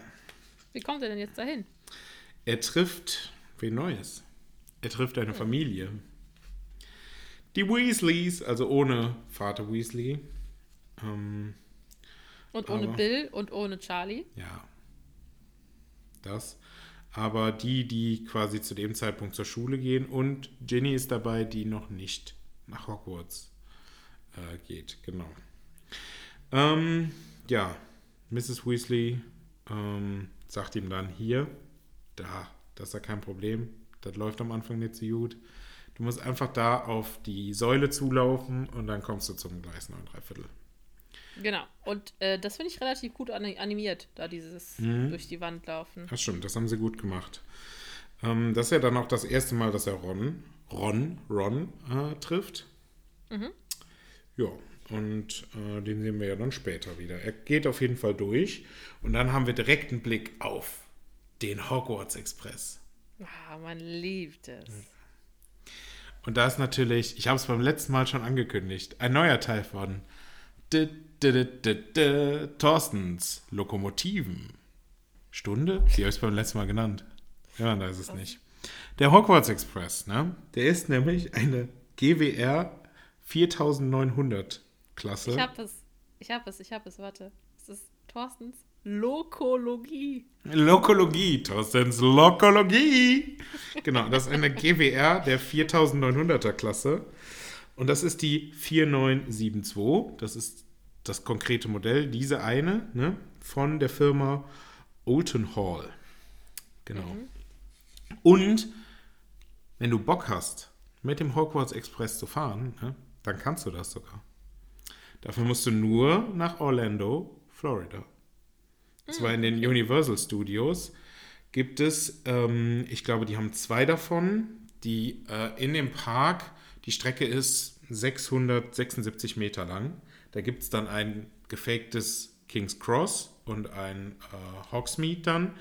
Wie kommt er denn jetzt dahin? Er trifft wen Neues. Er trifft eine Familie. Die Weasleys, also ohne Vater Weasley. Ähm, Und ohne Aber- Bill und ohne Charlie. ja. Das. Aber die, die quasi zu dem Zeitpunkt zur Schule gehen und Ginny ist dabei, die noch nicht nach Hogwarts äh, geht. Genau. Ähm, ja, Mrs. Weasley ähm, sagt ihm dann hier, da, das ist ja kein Problem. Das läuft am Anfang nicht so gut. Du musst einfach da auf die Säule zulaufen und dann kommst du zum Gleis 9 Viertel. Genau. Und äh, das finde ich relativ gut ani- animiert, da dieses Mhm. durch die Wand laufen. Das stimmt, das haben sie gut gemacht. Ähm, das ist ja dann auch das erste Mal, dass er Ron, Ron, Ron äh, trifft. Ja, und äh, den sehen wir ja dann später wieder. Er geht auf jeden Fall durch und dann haben wir direkt einen Blick auf den Hogwarts Express. Ah, man liebt es. Und da ist natürlich, ich habe es beim letzten Mal schon angekündigt, ein neuer Teil von D -d -d -d -d Thorstens Lokomotiven. Stunde? Die habe ich beim letzten Mal genannt. Ja, da ist es nicht. Der Hogwarts Express, ne? Der ist nämlich eine GWR 4900 Klasse. Ich habe es. Ich habe es, ich habe es, warte. Es ist Thorstens Lokologie. Lokologie, Thorstens Lokologie. Genau, das ist eine GWR der 4900er Klasse. Und das ist die 4972. Das ist das konkrete Modell, diese eine, ne, von der Firma Olton Hall. Genau. Und wenn du Bock hast, mit dem Hogwarts Express zu fahren, ne, dann kannst du das sogar. Dafür musst du nur nach Orlando, Florida. Und zwar in den Universal Studios gibt es, ähm, ich glaube, die haben zwei davon, die äh, in dem Park, die Strecke ist 676 Meter lang. Da gibt es dann ein gefaktes King's Cross und ein äh, Hogsmeade dann.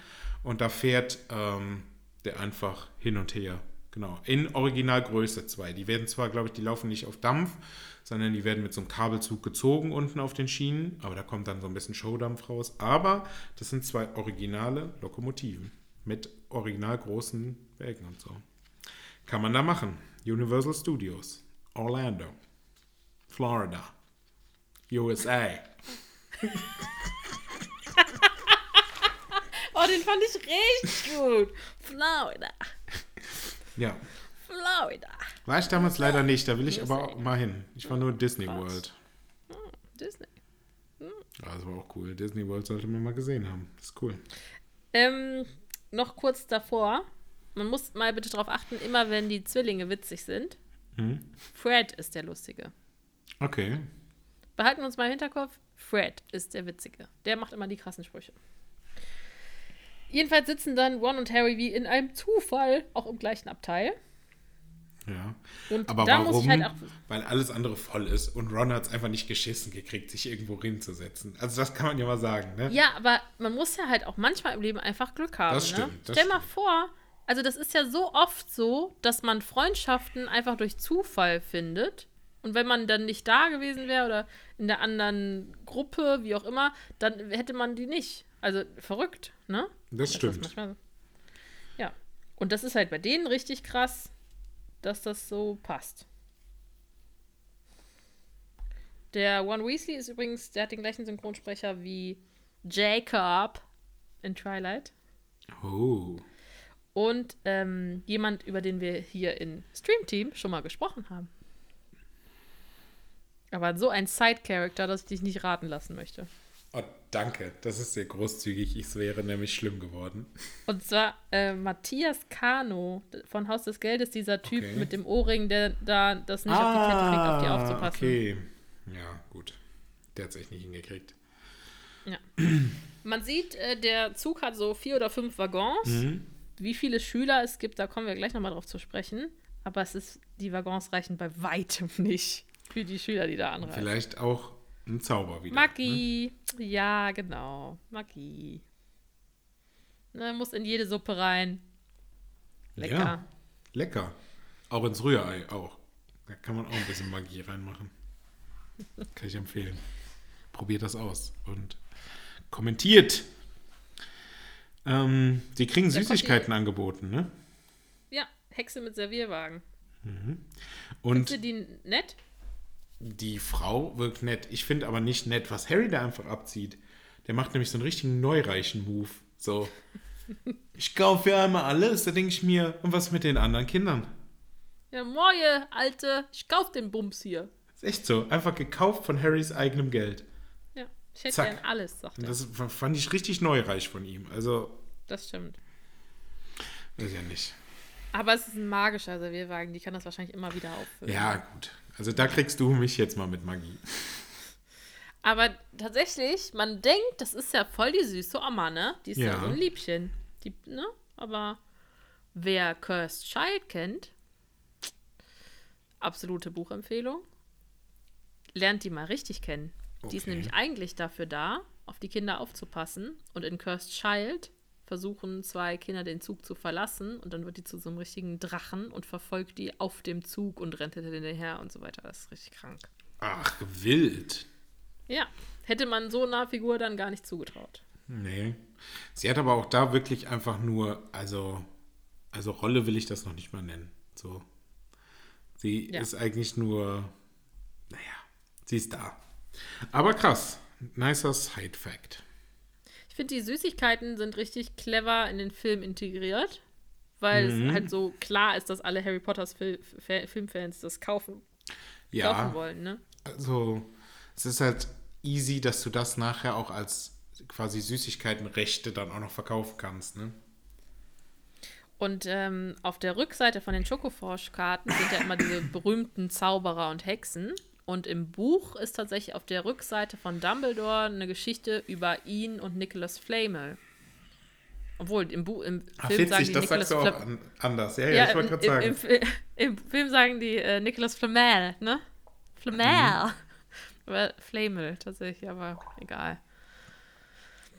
Und da fährt ähm, der einfach hin und her. Genau, in Originalgröße zwei. Die werden zwar, glaube ich, die laufen nicht auf Dampf, sondern die werden mit so einem Kabelzug gezogen unten auf den Schienen. Aber da kommt dann so ein bisschen Showdampf raus. Aber das sind zwei originale Lokomotiven mit original großen Wägen und so. Kann man da machen. Universal Studios, Orlando, Florida, USA. Oh, den fand ich richtig gut. Florida. Ja, Florida. War ich damals leider nicht. Da will ich USA. aber auch mal hin. Ich war nur Disney Krass. World. Disney. Ja, das war auch cool. Disney World sollte man mal gesehen haben. Das ist cool. Ähm, noch kurz davor. Man muss mal bitte darauf achten, immer wenn die Zwillinge witzig sind. Mhm. Fred ist der Lustige. Okay. Behalten wir uns mal im Hinterkopf, Fred ist der Witzige. Der macht immer die krassen Sprüche. Jedenfalls sitzen dann Ron und Harry wie in einem Zufall auch im gleichen Abteil. Ja. Und Aber da warum? muss ich halt auch. Weil alles andere voll ist und Ron hat es einfach nicht geschissen gekriegt, sich irgendwo hinzusetzen. Also das kann man ja mal sagen, ne? Ja, aber man muss ja halt auch manchmal im Leben einfach Glück haben. Das ne? stimmt, das Stell mal stimmt. vor, also das ist ja so oft so, dass man Freundschaften einfach durch Zufall findet. Und wenn man dann nicht da gewesen wäre oder in der anderen Gruppe, wie auch immer, dann hätte man die nicht. Also verrückt, ne? Das ist stimmt. manchmal so. Ja. Und das ist halt bei denen richtig krass, dass das so passt. Der One Weasley ist übrigens, der hat den gleichen Synchronsprecher wie Jacob in Twilight. Oh. Und ähm, jemand, über den wir hier in Stream Team schon mal gesprochen haben. Aber so ein Side-Character, dass ich dich nicht raten lassen möchte. Oh, danke. Das ist sehr großzügig. Es wäre nämlich schlimm geworden. Und zwar äh, Matthias Kano von Haus des Geldes, dieser Typ Okay. mit dem Ohrring, der da das nicht auf die Kette kriegt, auf die aufzupassen. Ah, Okay. Ja, gut. Der hat es echt nicht hingekriegt. Ja. Man sieht, äh, der Zug hat so vier oder fünf Waggons. Mhm. Wie viele Schüler es gibt, da kommen wir gleich nochmal drauf zu sprechen. Aber es ist, die Waggons reichen bei weitem nicht für die Schüler, die da anreisen. Vielleicht auch ein Zauber wieder. Magie. Ja, genau. Magie. Ne, muss in jede Suppe rein. Lecker. Ja, lecker. Auch ins Rührei auch. Da kann man auch ein bisschen Magie reinmachen. Kann ich empfehlen. Probiert das aus und kommentiert. Ähm, die kriegen die- Süßigkeiten angeboten, ne? Ja, Hexe mit Servierwagen. Und Findest du die nett? Die Frau wirkt nett. Ich finde aber nicht nett, was Harry da einfach abzieht. Der macht nämlich so einen richtigen neureichen Move. So. Ich kaufe ja einmal alles, da denke ich mir, und was mit den anderen Kindern? Ja, moje, Alte. Ich kauf den Bums hier. Ist echt so. Einfach gekauft von Harrys eigenem Geld. Ja, ich hätte Zack. gern alles, sagt er. das fand ich richtig neureich von ihm. Also, Das stimmt. weiß ja nicht. Aber es ist ein magischer Servierwagen, die kann das wahrscheinlich immer wieder auffüllen. Ja, gut. Also da kriegst du mich jetzt mal mit Magie. Aber tatsächlich, man denkt, das ist ja voll die süße Oma, ne? Die ist ja, Ja. so ein Liebchen. Die, ne? Aber wer Cursed Child kennt, absolute Buchempfehlung, lernt die mal richtig kennen. Die ist Okay. nämlich eigentlich dafür da, auf die Kinder aufzupassen. Und in Cursed Child versuchen zwei Kinder den Zug zu verlassen und dann wird die zu so einem richtigen Drachen und verfolgt die auf dem Zug und rennt hinter denen her und so weiter. Das ist richtig krank. Ach, wild. Ja, hätte man so einer Figur dann gar nicht zugetraut. Nee. Sie hat aber auch da wirklich einfach nur, also, also Rolle will ich das noch nicht mal nennen. So. Sie Ja. ist eigentlich nur, naja, sie ist da. Aber krass. Nicer Side-Fact. Ich finde, die Süßigkeiten sind richtig clever in den Film integriert, weil Mhm. es halt so klar ist, dass alle Harry Potters Fil Fa- Filmfans das kaufen, Ja. kaufen wollen, ne? Also, es ist halt easy, dass du das nachher auch als quasi Süßigkeitenrechte dann auch noch verkaufen kannst, ne? Und ähm, auf der Rückseite von den Schokoforsch-Karten sind ja immer diese berühmten Zauberer und Hexen. Und im Buch ist tatsächlich auf der Rückseite von Dumbledore eine Geschichte über ihn und Nicholas Flamel. Obwohl, im, Bu im Ach, Film sagen witzig, die das Nicholas sagst du auch Flam- an, anders. Ja, ja, Ja, ich wollte gerade sagen. im, im Film sagen die äh, Nicholas Flamel, ne? Flamel. Aber Flamel tatsächlich, aber egal.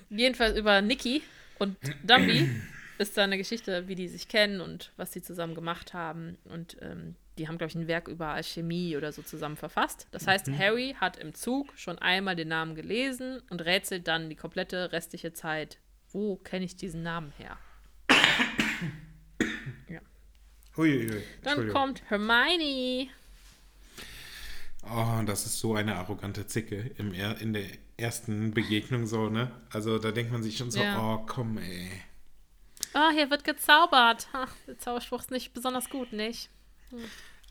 Jedenfalls über Nicky und Dumby ist da eine Geschichte, wie die sich kennen und was sie zusammen gemacht haben. Und ähm, die haben, glaube ich, ein Werk über Alchemie oder so zusammen verfasst. Das heißt, Harry hat im Zug schon einmal den Namen gelesen und rätselt dann die komplette restliche Zeit. Wo kenne ich diesen Namen her? Uiuiui, Dann kommt Hermione. Oh, das ist so eine arrogante Zicke im er in der ersten Begegnung so, ne? Also da denkt man sich schon so, Ja. oh komm, ey. Oh, hier wird gezaubert. Ha, der Zauberspruch ist nicht besonders gut, nicht?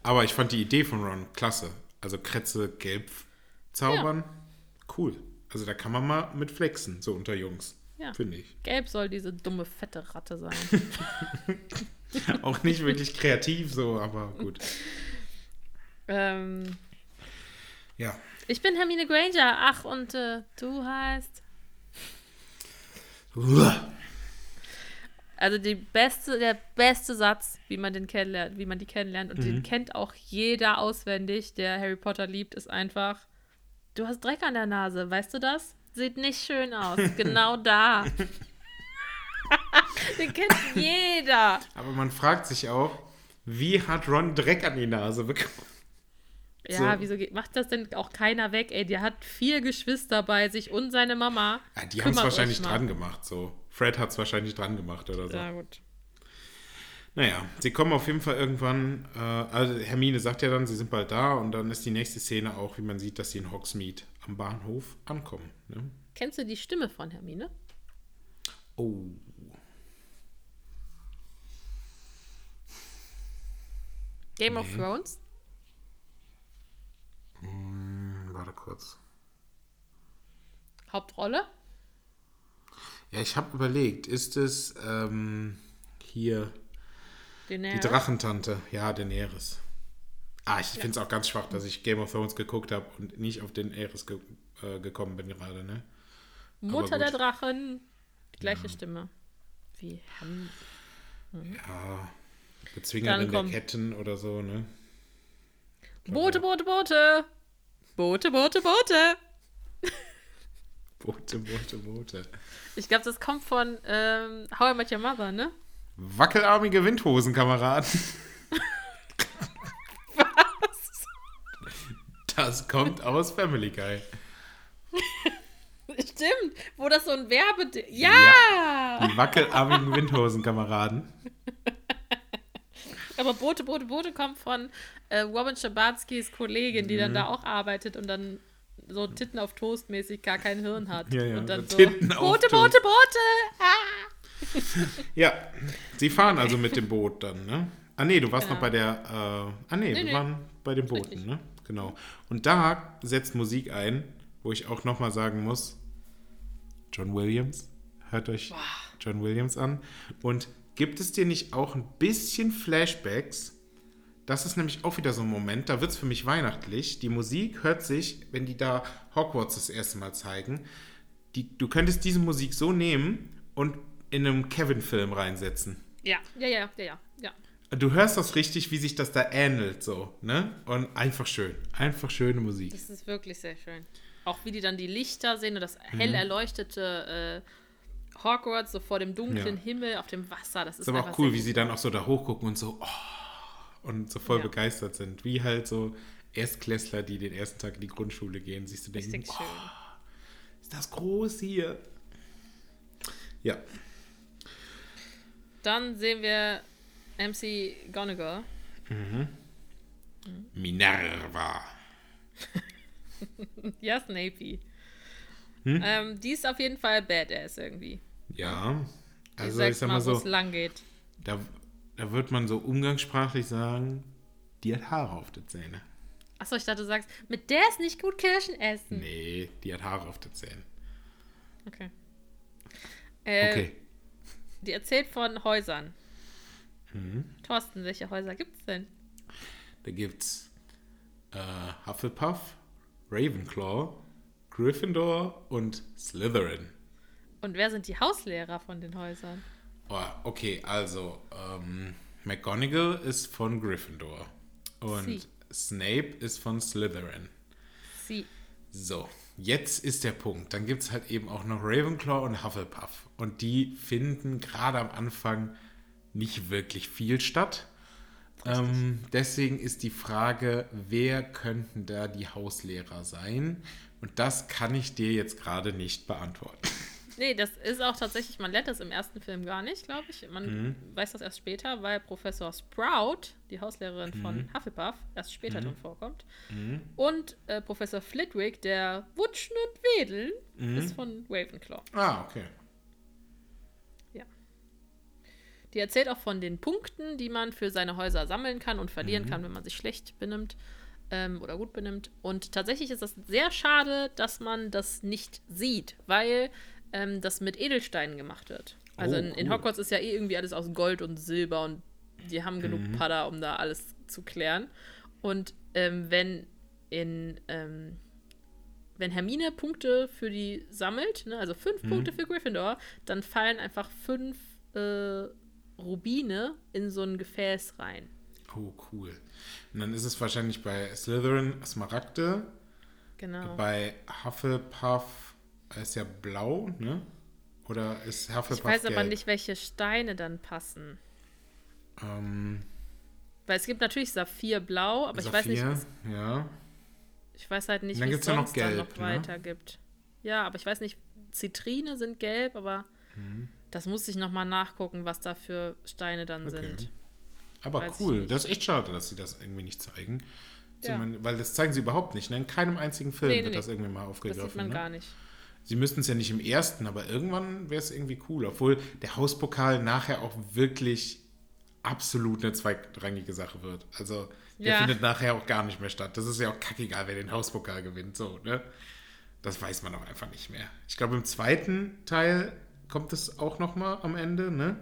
Aber ich fand die Idee von Ron klasse. Also Kretze gelb zaubern, cool. Also da kann man mal mit flexen, so unter Jungs. Ja. Finde ich. Gelb soll diese dumme, fette Ratte sein. Auch nicht wirklich kreativ so, aber gut. ähm, Ja. ich bin Hermine Granger. Ach, und äh, du heißt. Also die beste, der beste Satz, wie man den kennenlernt, wie man die kennenlernt, und den kennt auch jeder auswendig, der Harry Potter liebt, ist einfach: Du hast Dreck an der Nase, weißt du das? Sieht nicht schön aus. Genau da. den kennt jeder. Aber man fragt sich auch, wie hat Ron Dreck an die Nase bekommen? Ja, So. wieso geht, macht das denn auch keiner weg? Ey, der hat vier Geschwister bei sich und seine Mama. Ja, die haben es wahrscheinlich dran gemacht, so. Fred hat es wahrscheinlich dran gemacht oder so. Ja, gut. Naja, sie kommen auf jeden Fall irgendwann, äh, also Hermine sagt ja dann, sie sind bald da und dann ist die nächste Szene auch, wie man sieht, dass sie in Hogsmeade am Bahnhof ankommen. Ne? Kennst du die Stimme von Hermine? Oh. Game nee. of Thrones? Hm, warte kurz. Hauptrolle? Ja, ich habe überlegt, ist es ähm, hier die Daenerys? Drachentante? Ja, Daenerys. Ah, ich finde es auch ganz schwach, dass ich Game of Thrones geguckt habe und nicht auf Daenerys ge äh, gekommen bin gerade, ne? Mutter der. Drachen. Die gleiche Stimme. Wie Ham Ja, Bezwingerin der. Ketten oder so, ne? Boote, Boote, Boote. Boote, Boote, Boote. Boote, Boote, Boote. Ich glaube, das kommt von ähm, How I Met Your Mother, ne? Wackelarmige Windhosenkameraden. Was? Das kommt aus Family Guy. Stimmt, wo das so ein Werbe... Ja! Die wackelarmigen Windhosenkameraden. Aber Boote, Boote, Boote kommt von äh, Robin Schabatskis Kollegin, die dann Mhm. da auch arbeitet und dann so Titten auf Toast mäßig gar kein Hirn hat. Ja, ja, und dann so Titten auf Boote. Boote, Boote! Ah! Ja, sie fahren also mit dem Boot dann, ne? Ah, nee, du warst Genau. noch bei der. Äh, ah, nee, wir nee. waren bei den Booten, Richtig. ne? Genau. Und da setzt Musik ein, wo ich auch nochmal sagen muss: John Williams. Hört euch John Williams an. Und gibt es dir nicht auch ein bisschen Flashbacks? Das ist nämlich auch wieder so ein Moment, da wird es für mich weihnachtlich. Die Musik hört sich, wenn die da Hogwarts das erste Mal zeigen, die, du könntest diese Musik so nehmen und in einem Kevin-Film reinsetzen. Ja, ja, ja, ja, ja, ja. Du hörst das richtig, wie sich das da ähnelt, so, ne? Und einfach schön. Einfach schöne Musik. Das ist wirklich sehr schön. Auch wie die dann die Lichter sehen und das Mhm. hell erleuchtete äh, Hogwarts so vor dem dunklen Ja. Himmel auf dem Wasser. Das ist, Ist aber auch cool, wie sie dann auch so da hochgucken und so, oh, und so voll Ja. begeistert sind. Wie halt so Erstklässler, die den ersten Tag in die Grundschule gehen, siehst du denken, oh, ist das groß hier. Ja, Dann sehen wir MC Gonigal. Minerva. Ja, Snapey. Hm? Ähm, die ist auf jeden Fall badass irgendwie. Ja, also ich sag mal, mal so, es lang geht. da, da wird man so umgangssprachlich sagen, die hat Haare auf der Zähne. Achso, ich dachte, du sagst, mit der ist nicht gut Kirschen essen. Nee, die hat Haare auf der Zähne. Okay. Äh, Okay. Die erzählt von Häusern. Mhm. Thorsten, welche Häuser gibt's denn? Da gibt's äh, Hufflepuff, Ravenclaw, Gryffindor und Slytherin. Und wer sind die Hauslehrer von den Häusern? Oh, okay, also ähm, McGonagall ist von Gryffindor und Sie. Snape ist von Slytherin. Sie. So, jetzt ist der Punkt. Dann gibt es halt eben auch noch Ravenclaw und Hufflepuff. Und die finden gerade am Anfang nicht wirklich viel statt. Ähm, deswegen ist die Frage, wer könnten da die Hauslehrer sein? Und das kann ich dir jetzt gerade nicht beantworten. Nee, das ist auch tatsächlich, man lernt das im ersten Film gar nicht, glaube ich. Man Mhm. weiß das erst später, weil Professor Sprout, die Hauslehrerin Mhm. von Hufflepuff, erst später drin vorkommt. Und äh, Professor Flitwick, der Wutschen und Wedeln, Mhm. ist von Ravenclaw. Ah, okay. Ja. Die erzählt auch von den Punkten, die man für seine Häuser sammeln kann und verlieren Mhm. kann, wenn man sich schlecht benimmt ähm, oder gut benimmt. Und tatsächlich ist das sehr schade, dass man das nicht sieht, weil ähm, das mit Edelsteinen gemacht wird. Also Oh, in, in cool. Hogwarts ist ja eh irgendwie alles aus Gold und Silber und die haben genug Mhm. Pada, um da alles zu klären. Und ähm, wenn in ähm, wenn Hermine Punkte für die sammelt, ne, also fünf Mhm. Punkte für Gryffindor, dann fallen einfach fünf äh, Rubine in so ein Gefäß rein. Oh, cool. Und dann ist es wahrscheinlich bei Slytherin Smaragde, Genau. bei Hufflepuff ist ja blau, ne? Oder ist Hufflepuff Ich weiß aber gelb? nicht, welche Steine dann passen. Ähm, Weil es gibt natürlich Saphirblau, aber ich weiß nicht, Saphir, ja. ich weiß halt nicht, Dann wie es ja noch sonst dann Gelb, noch ne? weiter gibt. Ja, aber ich weiß nicht, Zitrine sind gelb, aber Mhm. das muss ich nochmal nachgucken, was da für Steine dann Okay. sind. Aber Weiß cool. Das ist echt schade, dass sie das irgendwie nicht zeigen. Ja. Weil das zeigen sie überhaupt nicht. Ne? In keinem einzigen Film Nee, nee, wird das irgendwie mal Das aufgegriffen. sieht man ne? gar nicht. Sie müssten es ja nicht im ersten, aber irgendwann wäre es irgendwie cool. Obwohl der Hauspokal nachher auch wirklich absolut eine zweitrangige Sache wird. Also der Ja. findet nachher auch gar nicht mehr statt. Das ist ja auch kackegal, wer den Hauspokal gewinnt. So, ne? Das weiß man auch einfach nicht mehr. Ich glaube, im zweiten Teil kommt es auch noch mal am Ende, ne?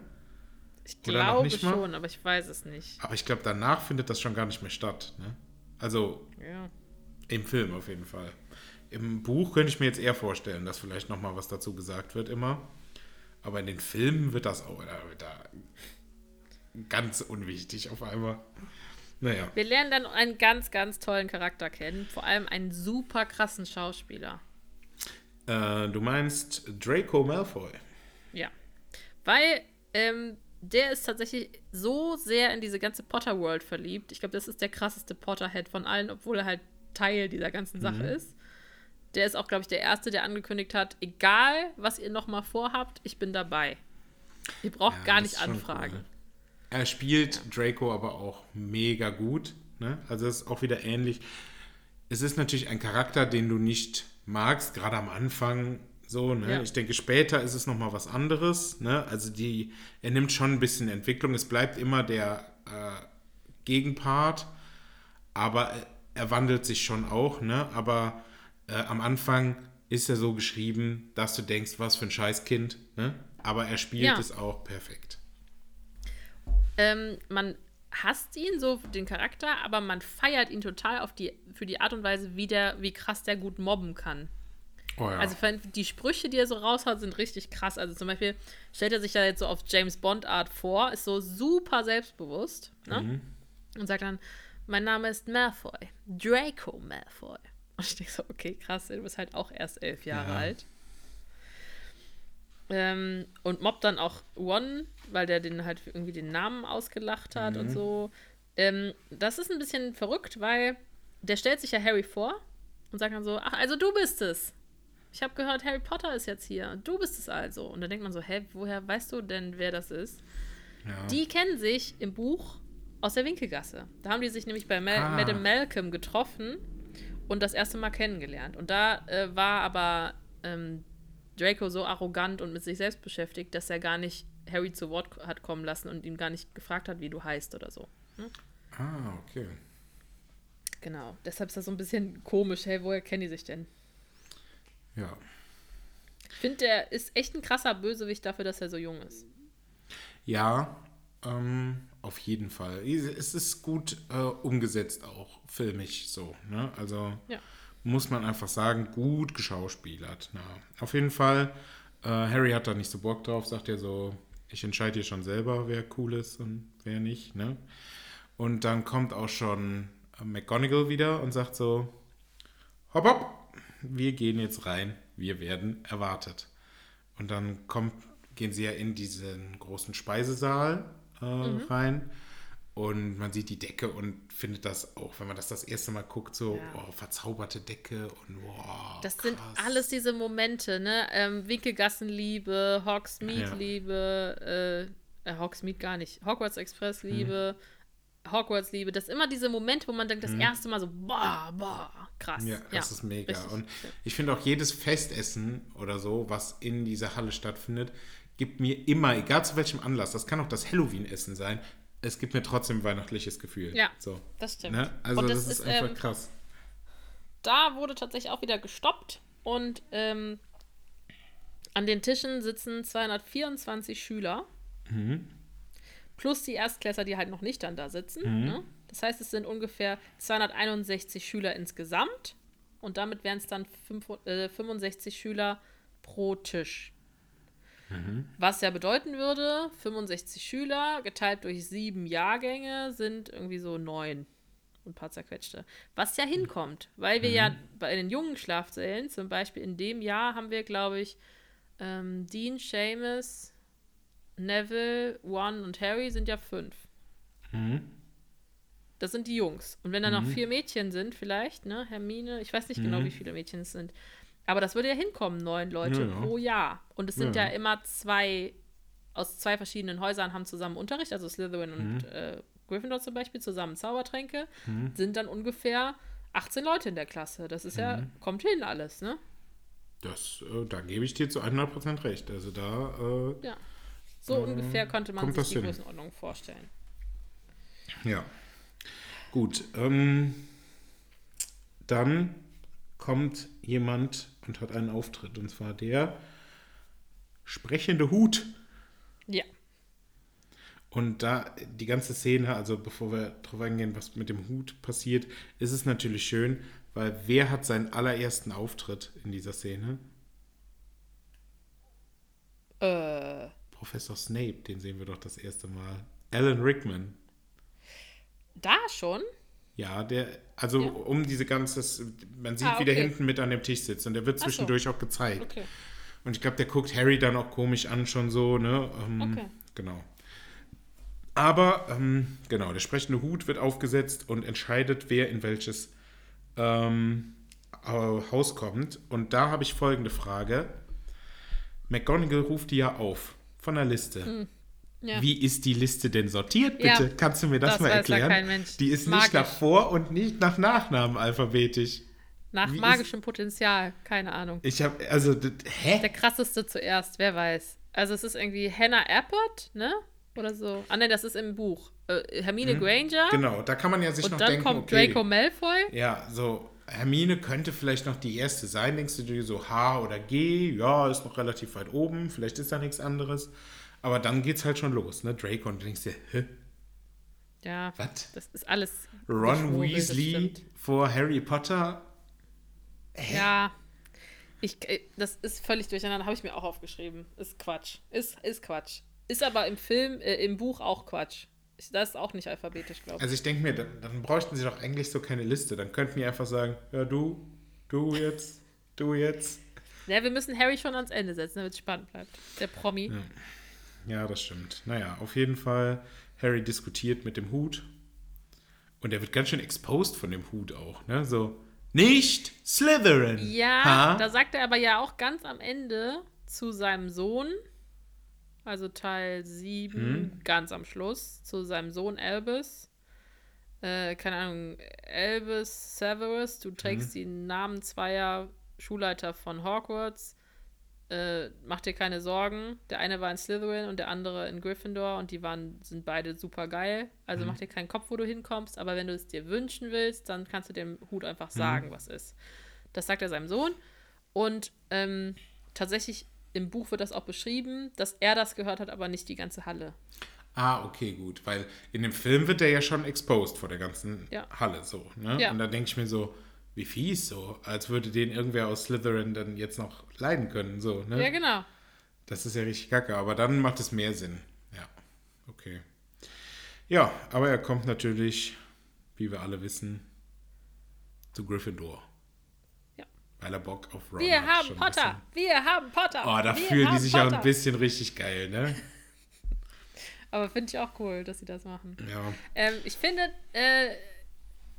Ich glaube mal? schon, aber ich weiß es nicht. Aber ich glaube, danach findet das schon gar nicht mehr statt. Ne? Also Ja. im Film auf jeden Fall. Im Buch könnte ich mir jetzt eher vorstellen, dass vielleicht noch mal was dazu gesagt wird immer. Aber in den Filmen wird das auch da, da ganz unwichtig auf einmal. Naja. Wir lernen dann einen ganz, ganz tollen Charakter kennen. Vor allem einen super krassen Schauspieler. Äh, du meinst Draco Malfoy. Ja. Weil ähm, der ist tatsächlich so sehr in diese ganze Potter-World verliebt. Ich glaube, das ist der krasseste Potterhead von allen, obwohl er halt Teil dieser ganzen Sache Mhm. ist. Der ist auch, glaube ich, der Erste, der angekündigt hat, egal, was ihr noch mal vorhabt, ich bin dabei. Ihr braucht Ja, gar nicht anfragen. cool. Er spielt Draco aber auch mega gut. Ne? Also es ist auch wieder ähnlich. Es ist natürlich ein Charakter, den du nicht magst, gerade am Anfang. So, ne? Ja. Ich denke, später ist es nochmal was anderes. Ne? Also die, er nimmt schon ein bisschen Entwicklung. Es bleibt immer der äh, Gegenpart, aber er- er wandelt sich schon auch. Ne? Aber äh, am Anfang ist er so geschrieben, dass du denkst, was für ein Scheißkind. Ne? Aber er spielt Ja. es auch perfekt. Ähm, man hasst ihn so, den Charakter, aber man feiert ihn total auf die, für die Art und Weise, wie, der, wie krass der gut mobben kann. Oh ja. Also die Sprüche, die er so raushaut, sind richtig krass. Also zum Beispiel stellt er sich da jetzt so auf James Bond Art vor, ist so super selbstbewusst ne? und sagt dann, mein Name ist Malfoy, Draco Malfoy. Und ich denke so, okay, krass, du bist halt auch erst elf Jahre Ja. alt. Ähm, und mobbt dann auch One, weil der den halt irgendwie den Namen ausgelacht hat und so. Ähm, das ist ein bisschen verrückt, weil der stellt sich ja Harry vor und sagt dann so, ach, also du bist es. Ich habe gehört, Harry Potter ist jetzt hier. Du bist es also. Und dann denkt man so, hä, woher weißt du denn, wer das ist? ja. Die kennen sich im Buch aus der Winkelgasse. Da haben die sich nämlich bei Mal Ah. Madame Malcolm getroffen und das erste Mal kennengelernt. Und da äh, war aber ähm, Draco so arrogant und mit sich selbst beschäftigt, dass er gar nicht Harry zu Wort hat kommen lassen und ihm gar nicht gefragt hat, wie du heißt oder so. Ah, okay. Genau. Deshalb ist das so ein bisschen komisch. Hey, woher kennen die sich denn? Ja. Ich finde, der ist echt ein krasser Bösewicht dafür, dass er so jung ist. Ja, ähm, auf jeden Fall. Es ist gut äh, umgesetzt auch, filmisch so. Ne? Also Ja. muss man einfach sagen, gut geschauspielert. Na, auf jeden Fall, äh, Harry hat da nicht so Bock drauf, sagt er so, ich entscheide hier schon selber, wer cool ist und wer nicht. Ne? Und dann kommt auch schon äh, McGonagall wieder und sagt so, hopp, hopp, wir gehen jetzt rein, wir werden erwartet. Und dann kommt, gehen sie ja in diesen großen Speisesaal äh, rein und man sieht die Decke und findet das auch, wenn man das das erste Mal guckt, so Ja. oh, verzauberte Decke und wow, Das sind krass. alles diese Momente, ne? Ähm, Winkelgassenliebe, Hogsmeade-Liebe, äh, äh, Hogsmeade gar nicht, Hogwarts Express-Liebe, Hogwarts-Liebe. Das sind immer diese Momente, wo man denkt, das erste Mal so, boah, boah, krass. Ja, das ist mega. richtig. Und ich finde auch jedes Festessen oder so, was in dieser Halle stattfindet, gibt mir immer, egal zu welchem Anlass, das kann auch das Halloween-Essen sein, es gibt mir trotzdem ein weihnachtliches Gefühl. Ja, so. das stimmt. Ne? Also das, das ist, ist, einfach ähm, krass. da wurde tatsächlich auch wieder gestoppt und ähm, an den Tischen sitzen 224 Schüler. Plus die Erstklässler, die halt noch nicht dann da sitzen. Ne? Das heißt, es sind ungefähr 261 Schüler insgesamt. Und damit wären es dann fünf, äh, 65 Schüler pro Tisch. Was ja bedeuten würde, 65 Schüler geteilt durch sieben Jahrgänge sind irgendwie so neun und ein paar zerquetschte. Was ja hinkommt, weil wir ja bei den jungen Schlafsälen, zum Beispiel in dem Jahr, haben wir, glaube ich, ähm, Dean, Seamus, Neville, One und Harry sind ja fünf. Das sind die Jungs. Und wenn da noch vier Mädchen sind, vielleicht, ne, Hermine, ich weiß nicht genau, wie viele Mädchen es sind. Aber das würde ja hinkommen, neun Leute Ja, ja. pro Jahr. Und es sind ja. Ja. immer zwei aus zwei verschiedenen Häusern haben zusammen Unterricht, also Slytherin und äh, Gryffindor zum Beispiel, zusammen Zaubertränke, sind dann ungefähr 18 Leute in der Klasse. Das ist ja, kommt hin alles, ne? Das, äh, da gebe ich dir zu 100% recht. Also da, äh, Ja. So ungefähr konnte man sich die hin. Größenordnung vorstellen. Ja. Gut. Ähm, dann kommt jemand und hat einen Auftritt. Und zwar der sprechende Hut. Ja. Und da die ganze Szene, also bevor wir drauf eingehen, was mit dem Hut passiert, ist es natürlich schön, weil wer hat seinen allerersten Auftritt in dieser Szene? Äh, Professor Snape, den sehen wir doch das erste Mal. Alan Rickman. da schon? Ja, der, also Ja. um diese ganze, man sieht, Ah, wie der okay. hinten mit an dem Tisch sitzt und der wird Ach so. zwischendurch auch gezeigt. Okay. Und ich glaube, der guckt Harry dann auch komisch an, schon so, ne? Ähm, Okay. Genau. Aber, ähm, genau, der sprechende Hut wird aufgesetzt und entscheidet, wer in welches ähm, äh, Haus kommt. Und da habe ich folgende Frage. McGonagall ruft die ja auf von der Liste. Hm, Ja. Wie ist die Liste denn sortiert, Ja, bitte? Kannst du mir das, das mal ja erklären? kein Mensch. Die ist Magisch. nicht nach Vor- und nicht nach Nachnamen alphabetisch. Nach Wie ist- magischem Potenzial, keine Ahnung. Ich habe, also, hä? Der krasseste zuerst, wer weiß. Also es ist irgendwie Hannah Abbott, ne? Oder so. Ah ne, das ist im Buch. Äh, Hermine Granger. Genau, da kann man ja sich Und noch dann denken, kommt okay, Draco Malfoy. Ja, so, Hermine könnte vielleicht noch die erste sein, denkst du dir so H oder G, ja, ist noch relativ weit oben, vielleicht ist da nichts anderes. Aber dann geht's halt schon los, ne? Draco und du denkst dir, hä, Ja, was? das ist alles. Ron Weasley vor Harry Potter? Ja. Ich, äh, das ist völlig durcheinander, habe ich mir auch aufgeschrieben. Ist Quatsch. Ist, ist Quatsch. Ist aber im Film, äh, im Buch auch Quatsch. Ich, das ist auch nicht alphabetisch, glaube ich. Also ich denke mir, dann, dann bräuchten sie doch eigentlich so keine Liste. Dann könnten die einfach sagen, ja, du, du jetzt, du jetzt. Ja, wir müssen Harry schon ans Ende setzen, damit es spannend bleibt. Der Promi. Ja, das stimmt. Naja, auf jeden Fall, Harry diskutiert mit dem Hut. Und er wird ganz schön exposed von dem Hut auch, ne? So, nicht Slytherin. Ja, Ha? da sagt er aber ja auch ganz am Ende zu seinem Sohn, also Teil 7, Hm? ganz am Schluss, zu seinem Sohn Albus. Äh, keine Ahnung, Albus Severus, du trägst Hm? die Namen zweier Schulleiter von Hogwarts. Äh, mach dir keine Sorgen. Der eine war in Slytherin und der andere in Gryffindor und die waren, sind beide super geil. Also Hm? mach dir keinen Kopf, wo du hinkommst, aber wenn du es dir wünschen willst, dann kannst du dem Hut einfach Hm? sagen, was ist. Das sagt er seinem Sohn. Und ähm, tatsächlich im Buch wird das auch beschrieben, dass er das gehört hat, aber nicht die ganze Halle. Ah, okay, gut. Weil in dem Film wird er ja schon exposed vor der ganzen Ja. Halle so, ne? Ja. Und da denke ich mir so, wie fies so, als würde den irgendwer aus Slytherin dann jetzt noch leiden können, so, ne? Ja, genau. Das ist ja richtig kacke, aber dann macht es mehr Sinn. Ja, okay. Ja, aber er kommt natürlich, wie wir alle wissen, zu Gryffindor. Ja. Weil er Bock auf Ron Wir hat. haben schon ein Potter! Wir haben Potter! Oh, da wir fühlen die haben sich auch Potter. ein bisschen richtig geil, ne? Aber finde ich auch cool, dass sie das machen. Ja. Ähm, ich finde, äh,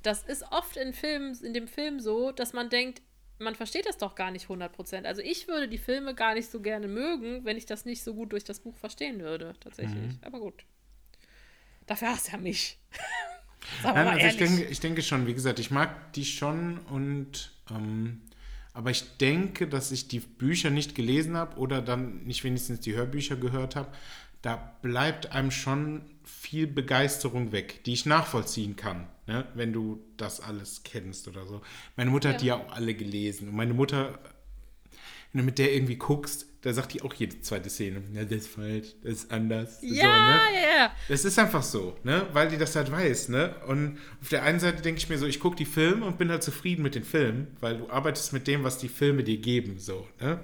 das ist oft in Filmen, in dem Film so, dass man denkt, man versteht das doch gar nicht 100%. Also ich würde die Filme gar nicht so gerne mögen, wenn ich das nicht so gut durch das Buch verstehen würde, tatsächlich. Mhm. Aber gut. Dafür hast du ja mich. Nein, also ich denke, ich denke schon, wie gesagt, ich mag die schon und ähm, aber ich denke, dass ich die Bücher nicht gelesen habe oder dann nicht wenigstens die Hörbücher gehört habe. Da bleibt einem schon viel Begeisterung weg, die ich nachvollziehen kann, ne? wenn du das alles kennst oder so. Meine Mutter hat Ja. die ja auch alle gelesen und meine Mutter, wenn du mit der irgendwie guckst, da sagt die auch jede zweite Szene, ja, das ist falsch, das ist anders. Ja, so, ne? ja, ja. Es ist einfach so, ne? Weil die das halt weiß, ne? Und auf der einen Seite denke ich mir so, ich gucke die Filme und bin halt zufrieden mit den Filmen, weil du arbeitest mit dem, was die Filme dir geben, so, ne?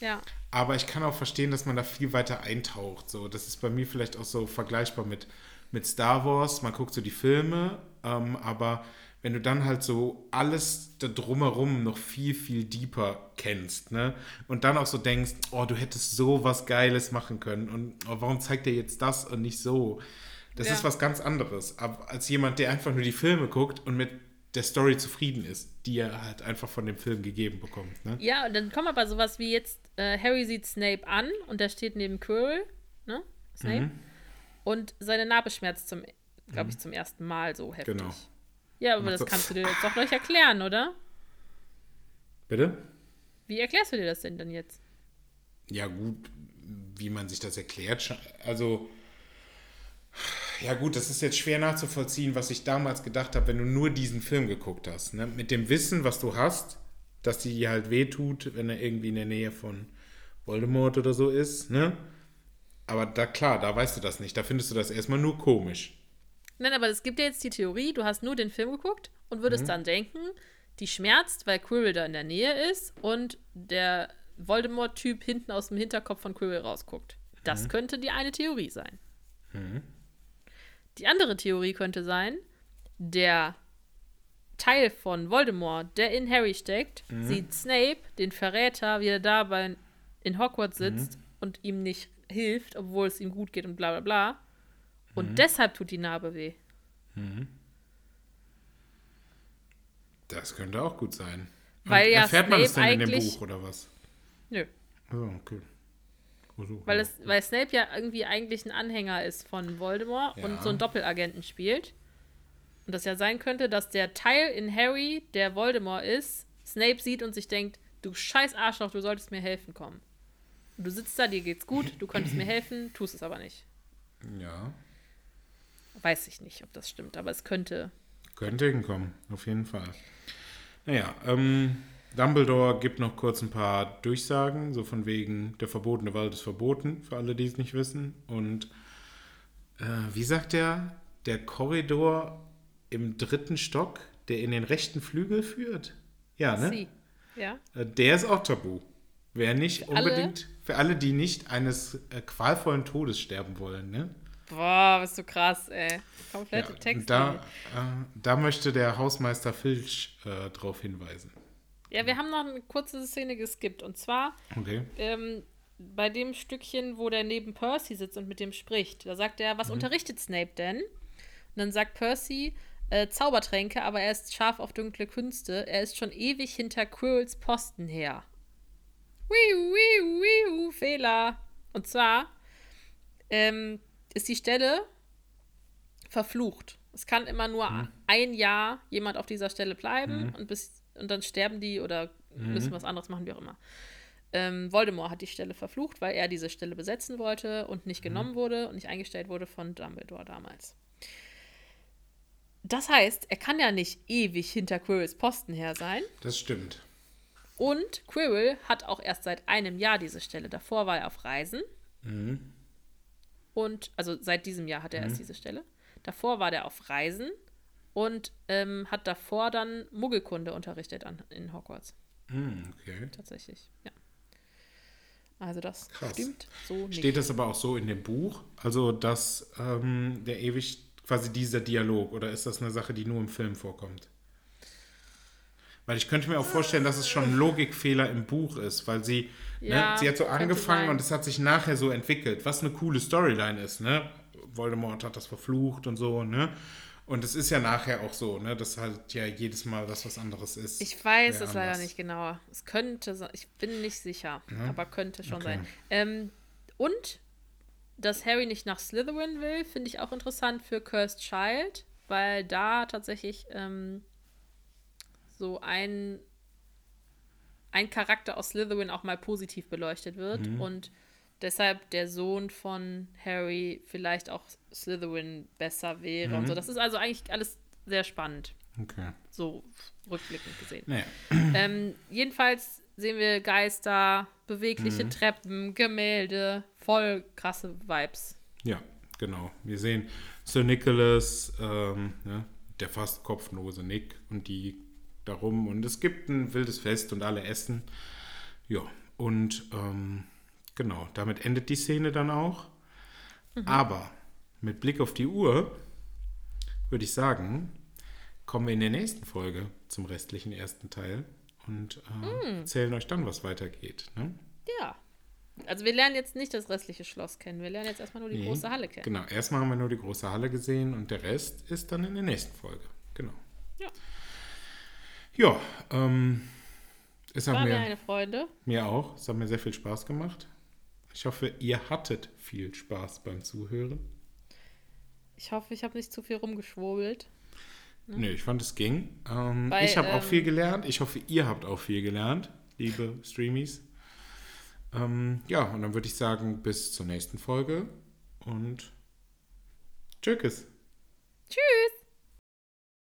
Ja, Aber ich kann auch verstehen, dass man da viel weiter eintaucht. So, das ist bei mir vielleicht auch so vergleichbar mit, mit Star Wars. Man guckt so die Filme, ähm, aber wenn du dann halt so alles da drumherum noch viel, viel deeper kennst, ne? Und dann auch so denkst, oh, du hättest so was Geiles machen können und oh, warum zeigt er jetzt das und nicht so? Das Ja. ist was ganz anderes, als jemand, der einfach nur die Filme guckt und mit der Story zufrieden ist, die er halt einfach von dem Film gegeben bekommt, ne? ja, und dann kommt aber sowas wie jetzt, äh, Harry sieht Snape an und der steht neben Quirrell, ne? Snape. Mhm. Und seine Narbe schmerzt zum, glaube ich, zum ersten Mal so heftig. Genau. Ja, aber das kannst du dir jetzt doch gleich erklären, oder? Bitte? Wie erklärst du dir das denn dann jetzt? Ja, gut, wie man sich das erklärt. Also, Ja gut, das ist jetzt schwer nachzuvollziehen, was ich damals gedacht habe, wenn du nur diesen Film geguckt hast. Ne? Mit dem Wissen, was du hast, dass die halt wehtut, wenn er irgendwie in der Nähe von Voldemort oder so ist. Ne? Aber da klar, da weißt du das nicht. Da findest du das erstmal nur komisch. Nein, aber es gibt ja jetzt die Theorie, du hast nur den Film geguckt und würdest dann denken, die schmerzt, weil Quirrell da in der Nähe ist und der Voldemort-Typ hinten aus dem Hinterkopf von Quirrell rausguckt. Das könnte die eine Theorie sein. Die andere Theorie könnte sein, der Teil von Voldemort, der in Harry steckt, sieht Snape, den Verräter, wie er da bei, in Hogwarts sitzt und ihm nicht hilft, obwohl es ihm gut geht und bla bla bla. Und deshalb tut die Narbe weh. Das könnte auch gut sein. Weil Und ja erfährt man das denn Snape in dem Buch oder was? Nö. Oh, okay. So. Weil, es, weil Snape ja irgendwie eigentlich ein Anhänger ist von Voldemort Ja. und so einen Doppelagenten spielt. Und das ja sein könnte, dass der Teil in Harry, der Voldemort ist, Snape sieht und sich denkt, du scheiß Arschloch, du solltest mir helfen kommen. Du sitzt da, dir geht's gut, du könntest mir helfen, tust es aber nicht. Ja, Weiß ich nicht, ob das stimmt, aber es könnte. könnte hinkommen, auf jeden Fall. Naja, ähm, Dumbledore gibt noch kurz ein paar Durchsagen, so von wegen, der verbotene Wald ist verboten, für alle, die es nicht wissen. Und äh, wie sagt er, der Korridor im dritten Stock, der in den rechten Flügel führt? Ja, ne? Sie. Ja? Äh, Der ist auch tabu. Wer nicht alle? Für alle, die nicht eines äh, qualvollen Todes sterben wollen, ne? Boah, bist du krass, ey. Komplette Ja, Texte. da, äh, da möchte der Hausmeister Filch äh, darauf hinweisen. Ja, wir haben noch eine kurze Szene geskippt. Und zwar Okay. ähm, bei dem Stückchen, wo der neben Percy sitzt und mit dem spricht. Da sagt er, was Mhm. unterrichtet Snape denn? Und dann sagt Percy, äh, Zaubertränke, aber er ist scharf auf dunkle Künste. Er ist schon ewig hinter Quirrells Posten her. Wiu, wiu, wiu, Fehler. Und zwar ähm, ist die Stelle verflucht. Es kann immer nur Mhm. ein Jahr jemand auf dieser Stelle bleiben und, bis, und dann sterben die oder Mhm. müssen was anderes machen, wie auch immer. Ähm, Voldemort hat die Stelle verflucht, weil er diese Stelle besetzen wollte und Mhm. nicht genommen wurde und nicht eingestellt wurde von Dumbledore damals. Das heißt, er kann ja nicht ewig hinter Quirrells Posten her sein. Das stimmt. Und Quirrell hat auch erst seit einem Jahr diese Stelle. Davor war er auf Reisen. Und, also seit diesem Jahr hat er erst diese Stelle. Davor war der auf Reisen und ähm, hat davor dann Muggelkunde unterrichtet an, in Hogwarts. Hm, okay. Tatsächlich, ja. Also das Krass. stimmt so nicht. Steht das aber auch so in dem Buch? Also, dass ähm, der ewig quasi dieser Dialog oder ist das eine Sache, die nur im Film vorkommt? Weil ich könnte mir auch vorstellen, dass es schon ein Logikfehler im Buch ist, weil sie, Ja, ne, sie hat so angefangen sein. und es hat sich nachher so entwickelt, was eine coole Storyline ist, ne? Voldemort hat das verflucht und so, ne? Und es ist ja nachher auch so, ne, dass halt ja jedes Mal das was anderes ist. Ich weiß es leider nicht genauer. Es könnte sein, ich bin nicht sicher, aber könnte schon Okay. sein. Ähm, und dass Harry nicht nach Slytherin will, finde ich auch interessant für Cursed Child, weil da tatsächlich ähm, so ein, ein Charakter aus Slytherin auch mal positiv beleuchtet wird Mhm. und deshalb der Sohn von Harry vielleicht auch Slytherin besser wäre Mhm. und so. Das ist also eigentlich alles sehr spannend, Okay. so rückblickend gesehen. Naja. Ähm, jedenfalls sehen wir Geister, bewegliche Mhm. Treppen, Gemälde, voll krasse Vibes. Ja, genau. Wir sehen Sir Nicholas, ähm, ne, der fast kopflose Nick und die darum. Und es gibt ein wildes Fest und alle essen. Ja, und ähm, genau, damit endet die Szene dann auch. Aber mit Blick auf die Uhr würde ich sagen, kommen wir in der nächsten Folge zum restlichen ersten Teil und äh, erzählen euch dann, was weitergeht. Ne? Ja. Also wir lernen jetzt nicht das restliche Schloss kennen. Wir lernen jetzt erstmal nur die Nee. große Halle kennen. Genau, erstmal haben wir nur die große Halle gesehen und der Rest ist dann in der nächsten Folge. Genau. Ja. Ja, ähm, es hat War mir eine Freude. mir auch, es hat mir sehr viel Spaß gemacht. Ich hoffe, ihr hattet viel Spaß beim Zuhören. Ich hoffe, ich habe nicht zu viel rumgeschwurbelt. Nö, ich fand es ging. Ähm, Weil, ich habe auch ähm, viel gelernt. Ich hoffe, ihr habt auch viel gelernt, liebe Streamies. Ähm, ja, und dann würde ich sagen, bis zur nächsten Folge und Tschüss. Tschüss.